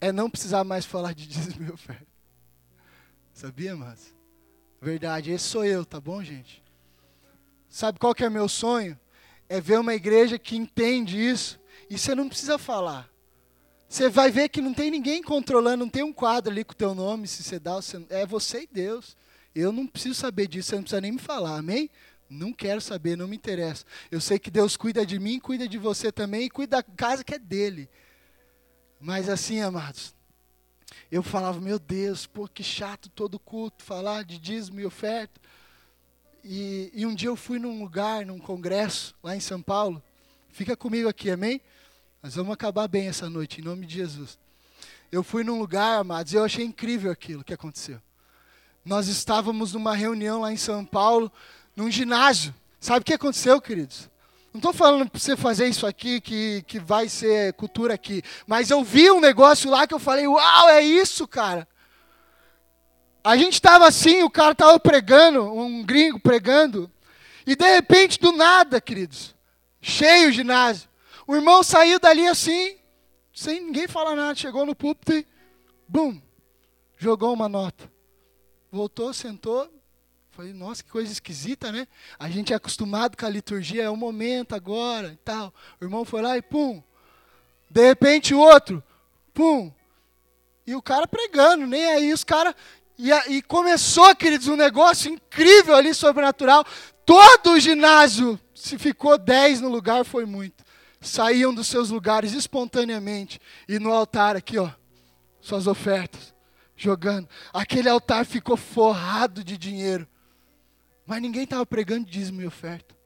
É não precisar mais falar de dízimo e oferta. Sabia, mas? Verdade, esse sou eu, tá bom, gente? Sabe qual que é meu sonho? É ver uma igreja que entende isso e você não precisa falar. Você vai ver que não tem ninguém controlando, não tem um quadro ali com o teu nome, se você dá, é você e Deus. Eu não preciso saber disso, você não precisa nem me falar, amém? Não quero saber, não me interessa. Eu sei que Deus cuida de mim, cuida de você também e cuida da casa que é dele. Mas assim, amados, eu falava, meu Deus, pô, que chato todo culto falar de dízimo e oferta. E, e um dia eu fui num lugar, num congresso, lá em São Paulo. Fica comigo aqui, amém? Nós vamos acabar bem essa noite, em nome de Jesus. Eu fui num lugar, amados, e eu achei incrível aquilo que aconteceu. Nós estávamos numa reunião lá em São Paulo, num ginásio. Sabe o que aconteceu, queridos? Não estou falando para você fazer isso aqui, que, que vai ser cultura aqui. Mas eu vi um negócio lá que eu falei, uau, é isso, cara. A gente estava assim, o cara estava pregando, um gringo pregando. E de repente, do nada, queridos, Cheio o ginásio. O irmão saiu dali assim, sem ninguém falar nada. Chegou no púlpito e, bum, jogou uma nota. Voltou, sentou. Falei, nossa, que coisa esquisita, né? A gente é acostumado com a liturgia, é o momento agora e tal. O irmão foi lá e pum. De repente o outro, pum. E o cara pregando, nem aí os caras. E, e começou, queridos, um negócio incrível ali, sobrenatural. Todo o ginásio, se ficou 10 no lugar, foi muito. Saíam dos seus lugares espontaneamente. E no altar aqui, ó, suas ofertas, jogando. Aquele altar ficou forrado de dinheiro. Mas ninguém estava pregando dízimo e oferta.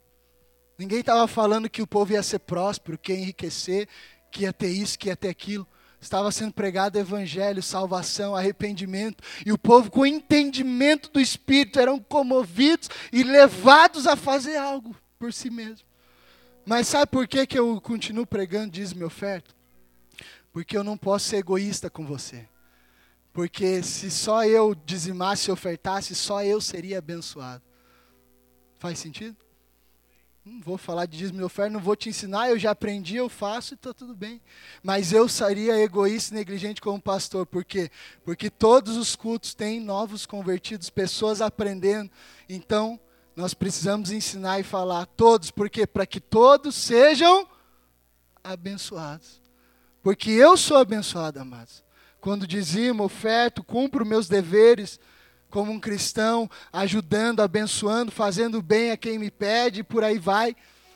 Ninguém estava falando que o povo ia ser próspero, que ia enriquecer, que ia ter isso, que ia ter aquilo estava sendo pregado evangelho, salvação, arrependimento, e o povo, com entendimento do Espírito, eram comovidos e levados a fazer algo por si mesmo. Mas sabe por que, que eu continuo pregando, diz meu oferta? Porque eu não posso ser egoísta com você. Porque se só eu dizimasse e ofertasse, só eu seria abençoado. Faz sentido? Não vou falar de dízimo e oferta, não vou te ensinar, eu já aprendi, eu faço e está tudo bem. Mas eu seria egoísta e negligente como pastor. Por quê? Porque todos os cultos têm novos convertidos, pessoas aprendendo. Então, nós precisamos ensinar e falar todos. Por quê? Para que todos sejam abençoados. Porque eu sou abençoado, amados. Quando dizimo, oferto, cumpro meus deveres como um cristão, ajudando, abençoando, fazendo bem a quem me pede, por aí vai.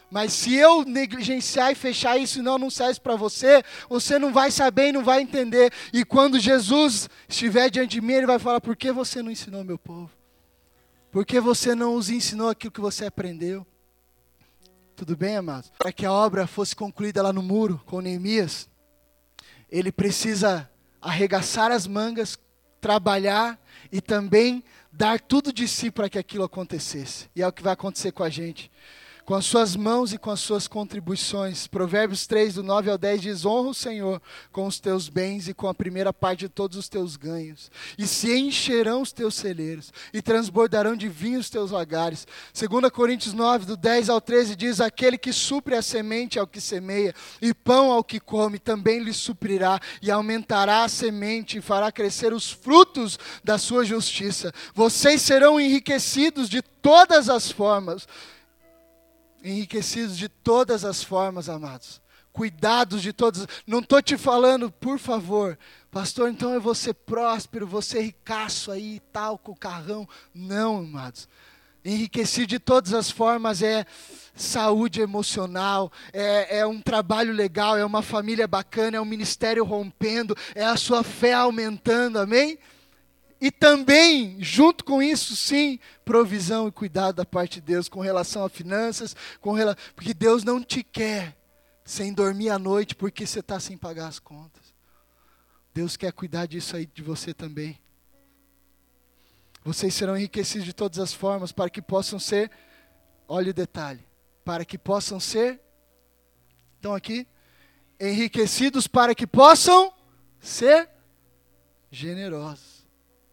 Mas se eu negligenciar e fechar isso não, não serve para você, você não vai saber e não vai entender. E quando Jesus estiver diante de mim, ele vai falar: por que você não ensinou meu povo? Por que você não os ensinou aquilo que você aprendeu? Tudo bem, amados? Para que a obra fosse concluída lá no muro com Neemias, ele precisa arregaçar as mangas, trabalhar e também dar tudo de si para que aquilo acontecesse. E é o que vai acontecer com a gente com as suas mãos e com as suas contribuições. Provérbios 3, do 9 ao 10 diz: Honra o Senhor com os teus bens e com a primeira parte de todos os teus ganhos, e se encherão os teus celeiros, e transbordarão de vinho os teus lagares. 2 Coríntios 9, do 10 ao 13 diz: Aquele que supre a semente ao que semeia, e pão ao que come, também lhe suprirá, e aumentará a semente, e fará crescer os frutos da sua justiça. Vocês serão enriquecidos de todas as formas enriquecidos de todas as formas, amados. Cuidados de todas. Não estou te falando, por favor, pastor, então eu vou ser próspero, vou ser ricaço aí tal, com carrão. Não, amados. Enriquecido de todas as formas é saúde emocional, é, é, um trabalho legal, é uma família bacana, é um ministério rompendo, é a sua fé aumentando, amém? E também, junto com isso, sim, provisão e cuidado da parte de Deus com relação a finanças, com rela... porque Deus não te quer sem dormir à noite porque você está sem pagar as contas. Deus quer cuidar disso aí de você também. Vocês serão enriquecidos de todas as formas para que possam ser, olha o detalhe, para que possam ser, estão aqui, enriquecidos para que possam ser generosos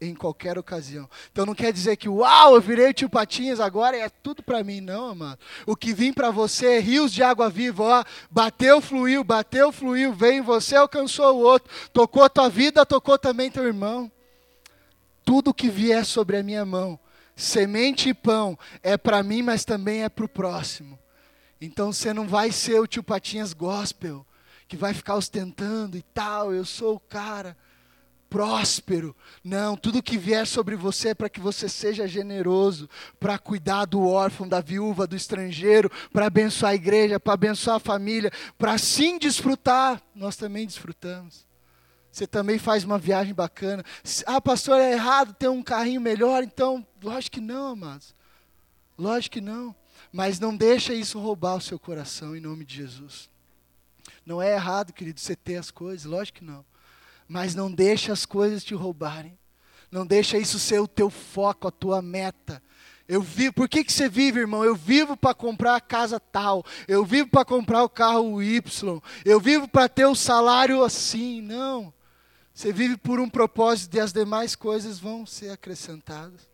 em qualquer ocasião. Então não quer dizer que, uau, eu virei tio Patinhas agora é tudo para mim. Não, amado. O que vem para você é rios de água viva. Ó, bateu, fluiu, bateu, fluiu, veio em você, alcançou o outro. Tocou a tua vida, tocou também teu irmão. Tudo que vier sobre a minha mão, semente e pão, é para mim, mas também é para o próximo. Então você não vai ser o tio Patinhas gospel, que vai ficar ostentando e tal, eu sou o cara próspero. Não, tudo que vier sobre você é para que você seja generoso, para cuidar do órfão, da viúva, do estrangeiro, para abençoar a igreja, para abençoar a família, para assim desfrutar. Nós também desfrutamos. Você também faz uma viagem bacana. Ah, pastor, é errado ter um carrinho melhor, então, lógico que não, amados. Lógico que não. Mas não deixa isso roubar o seu coração em nome de Jesus. Não é errado, querido, você ter as coisas, lógico que não. Mas não deixa as coisas te roubarem. Não deixa isso ser o teu foco, a tua meta. Eu vivo, por que, que você vive, irmão? Eu vivo para comprar a casa tal, eu vivo para comprar o carro Y, eu vivo para ter o salário assim. Não. Você vive por um propósito e as demais coisas vão ser acrescentadas.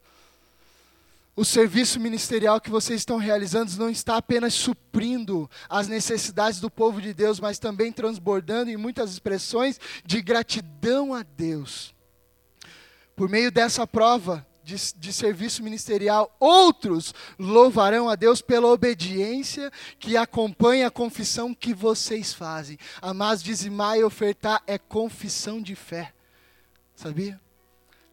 O serviço ministerial que vocês estão realizando não está apenas suprindo as necessidades do povo de Deus, mas também transbordando em muitas expressões de gratidão a Deus. Por meio dessa prova de, de, serviço ministerial, outros louvarão a Deus pela obediência que acompanha a confissão que vocês fazem. Amados, dizimar e ofertar é confissão de fé. Sabia?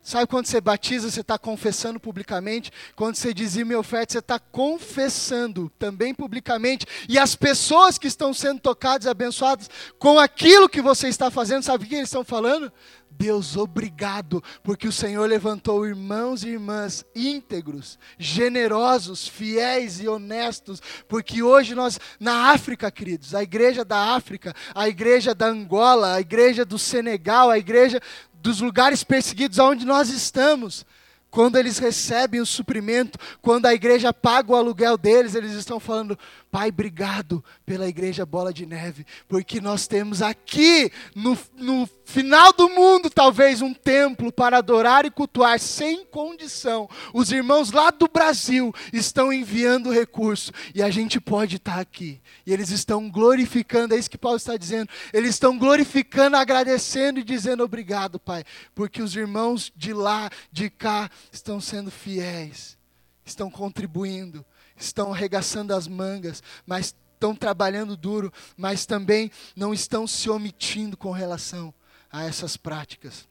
Sabe quando você batiza, você está confessando publicamente. Quando você dizima e oferta, você está confessando também publicamente. E as pessoas que estão sendo tocadas e abençoadas com aquilo que você está fazendo, sabe o que eles estão falando? Deus, obrigado, porque o Senhor levantou irmãos e irmãs íntegros, generosos, fiéis e honestos, porque hoje nós, na África, queridos, a igreja da África, a igreja da Angola, a igreja do Senegal, a igreja dos lugares perseguidos aonde nós estamos, quando eles recebem o suprimento, quando a igreja paga o aluguel deles, eles estão falando: Pai, obrigado pela igreja Bola de Neve, porque nós temos aqui, no, no final do mundo, talvez, um templo para adorar e cultuar sem condição. Os irmãos lá do Brasil estão enviando recurso e a gente pode estar aqui. E eles estão glorificando, é isso que Paulo está dizendo. Eles estão glorificando, agradecendo e dizendo obrigado, Pai, porque os irmãos de lá, de cá, estão sendo fiéis, estão contribuindo estão arregaçando as mangas, mas estão trabalhando duro, mas também não estão se omitindo com relação a essas práticas.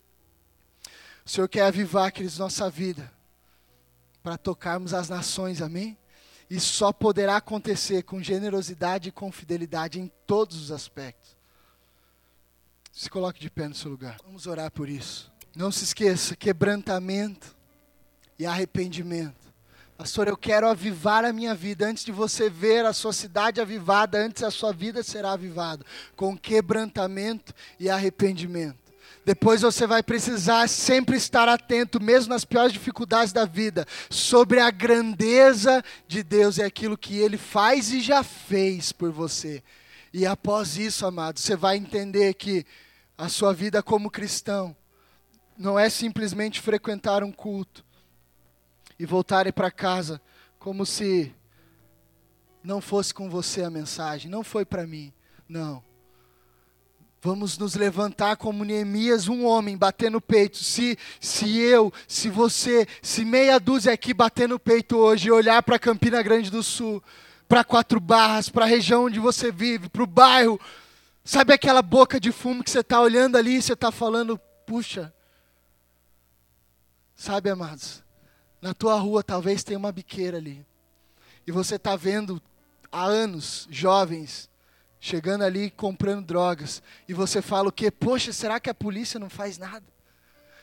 O Senhor quer avivar, queridos, nossa vida para tocarmos as nações, amém? E só poderá acontecer com generosidade e com fidelidade em todos os aspectos. Se coloque de pé no seu lugar. Vamos orar por isso. Não se esqueça: quebrantamento e arrependimento Pastor, eu quero avivar a minha vida. Antes de você ver a sua cidade avivada, antes a sua vida será avivada. Com quebrantamento e arrependimento. Depois você vai precisar sempre estar atento, mesmo nas piores dificuldades da vida, sobre a grandeza de Deus e aquilo que Ele faz e já fez por você. E após isso, amado, você vai entender que a sua vida como cristão não é simplesmente frequentar um culto, e voltarem para casa como se não fosse com você a mensagem, não foi para mim, não. Vamos nos levantar como Neemias, um homem, bater no peito. Se, se eu, se você, se meia dúzia aqui bater no peito hoje e olhar para Campina Grande do Sul, para Quatro Barras, para a região onde você vive, para o bairro, sabe aquela boca de fumo que você está olhando ali e você está falando, puxa. Sabe, amados, na tua rua talvez tenha uma biqueira ali. E você está vendo há anos jovens chegando ali comprando drogas. E você fala o quê? Poxa, será que a polícia não faz nada?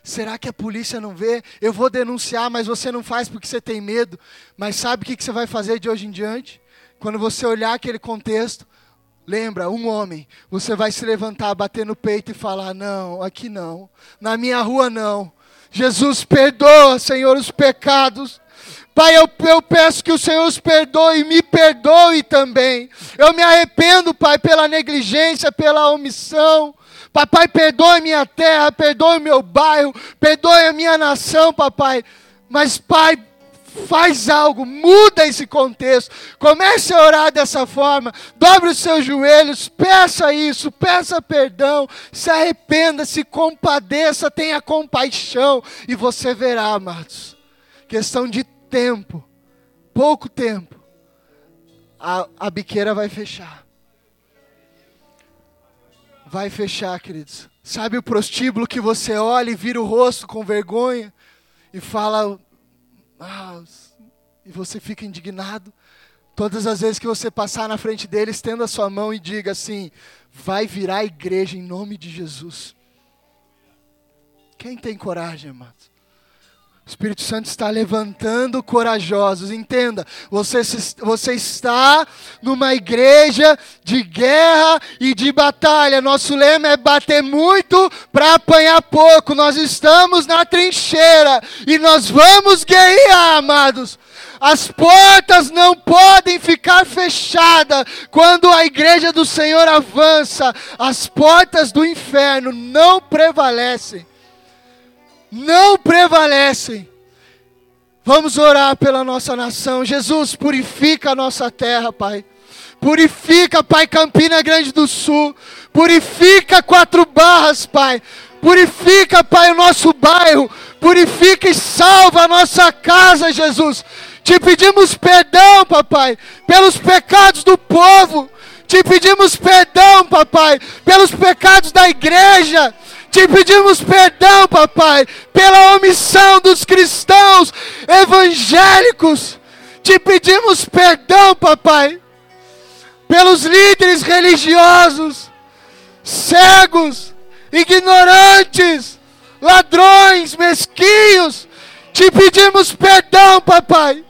Será que a polícia não vê? Eu vou denunciar, mas você não faz porque você tem medo. Mas sabe o que você vai fazer de hoje em diante? Quando você olhar aquele contexto, lembra, um homem, você vai se levantar, bater no peito e falar: Não, aqui não. Na minha rua não. Jesus, perdoa, Senhor, os pecados. Pai, eu, eu, peço que o Senhor os perdoe e me perdoe também. Eu me arrependo, Pai, pela negligência, pela omissão. Papai, perdoe minha terra, perdoe meu bairro, perdoe a minha nação, papai. Mas, Pai, faz algo, muda esse contexto. Comece a orar dessa forma. Dobre os seus joelhos, peça isso, peça perdão, se arrependa, se compadeça, tenha compaixão e você verá, amados. Questão de tempo, pouco tempo, a, a biqueira vai fechar. Vai fechar, queridos. Sabe o prostíbulo que você olha e vira o rosto com vergonha e fala: ah, e você fica indignado. Todas as vezes que você passar na frente dele, estenda a sua mão e diga assim: vai virar igreja em nome de Jesus. Quem tem coragem, amados? O Espírito Santo está levantando corajosos. Entenda, você, você está numa igreja de guerra e de batalha. Nosso lema é bater muito para apanhar pouco. Nós estamos na trincheira e nós vamos guerrear, amados. As portas não podem ficar fechadas quando a igreja do Senhor avança. As portas do inferno não prevalecem não prevalecem. Vamos orar pela nossa nação. Jesus, purifica a nossa terra, Pai. Purifica, Pai, Campina Grande do Sul. Purifica Quatro Barras, Pai. Purifica, Pai, o nosso bairro. Purifica e salva a nossa casa, Jesus. Te pedimos perdão, papai, pelos pecados do povo. Te pedimos perdão, papai, pelos pecados da igreja. Te pedimos perdão, papai, pela omissão dos cristãos evangélicos. Te pedimos perdão, papai, pelos líderes religiosos, cegos, ignorantes, ladrões, mesquinhos. Te pedimos perdão, papai,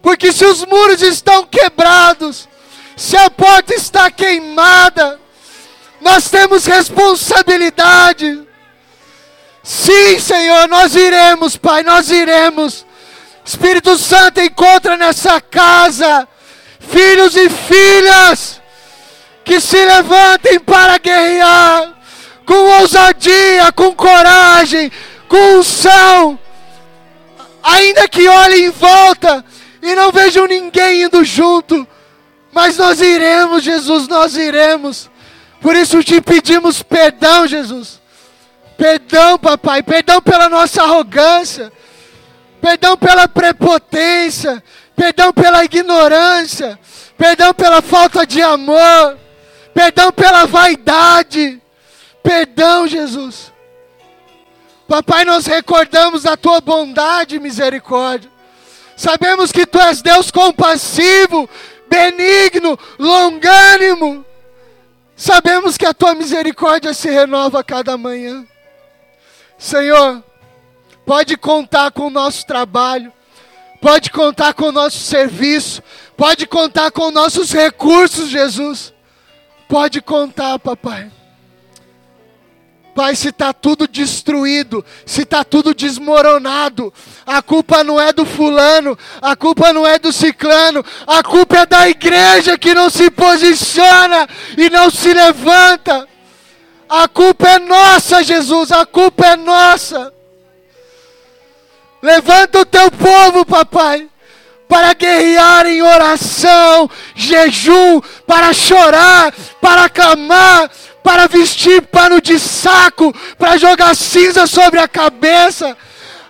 porque se os muros estão quebrados, se a porta está queimada, nós temos responsabilidade. Sim, Senhor, nós iremos, Pai, nós iremos. Espírito Santo encontra nessa casa filhos e filhas que se levantem para guerrear com ousadia, com coragem, com unção, ainda que olhem em volta e não vejam ninguém indo junto, mas nós iremos, Jesus, nós iremos. Por isso te pedimos perdão, Jesus. Perdão, papai, perdão pela nossa arrogância, perdão pela prepotência, perdão pela ignorância, perdão pela falta de amor, perdão pela vaidade. Perdão, Jesus. Papai, nós recordamos da tua bondade e misericórdia. Sabemos que tu és Deus compassivo, benigno, longânimo. Sabemos que a tua misericórdia se renova a cada manhã. Senhor, pode contar com o nosso trabalho, pode contar com o nosso serviço, pode contar com nossos recursos, Jesus. Pode contar, papai. Pai, se está tudo destruído, se está tudo desmoronado, a culpa não é do fulano, a culpa não é do ciclano, a culpa é da igreja que não se posiciona e não se levanta. A culpa é nossa, Jesus, a culpa é nossa. Levanta o teu povo, papai, para guerrear em oração, jejum, para chorar, para clamar, para vestir pano de saco, para jogar cinza sobre a cabeça,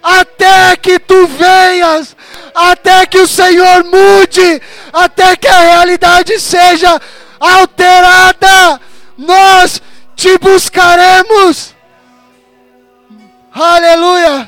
até que tu venhas, até que o Senhor mude, até que a realidade seja alterada, nós te buscaremos. Aleluia.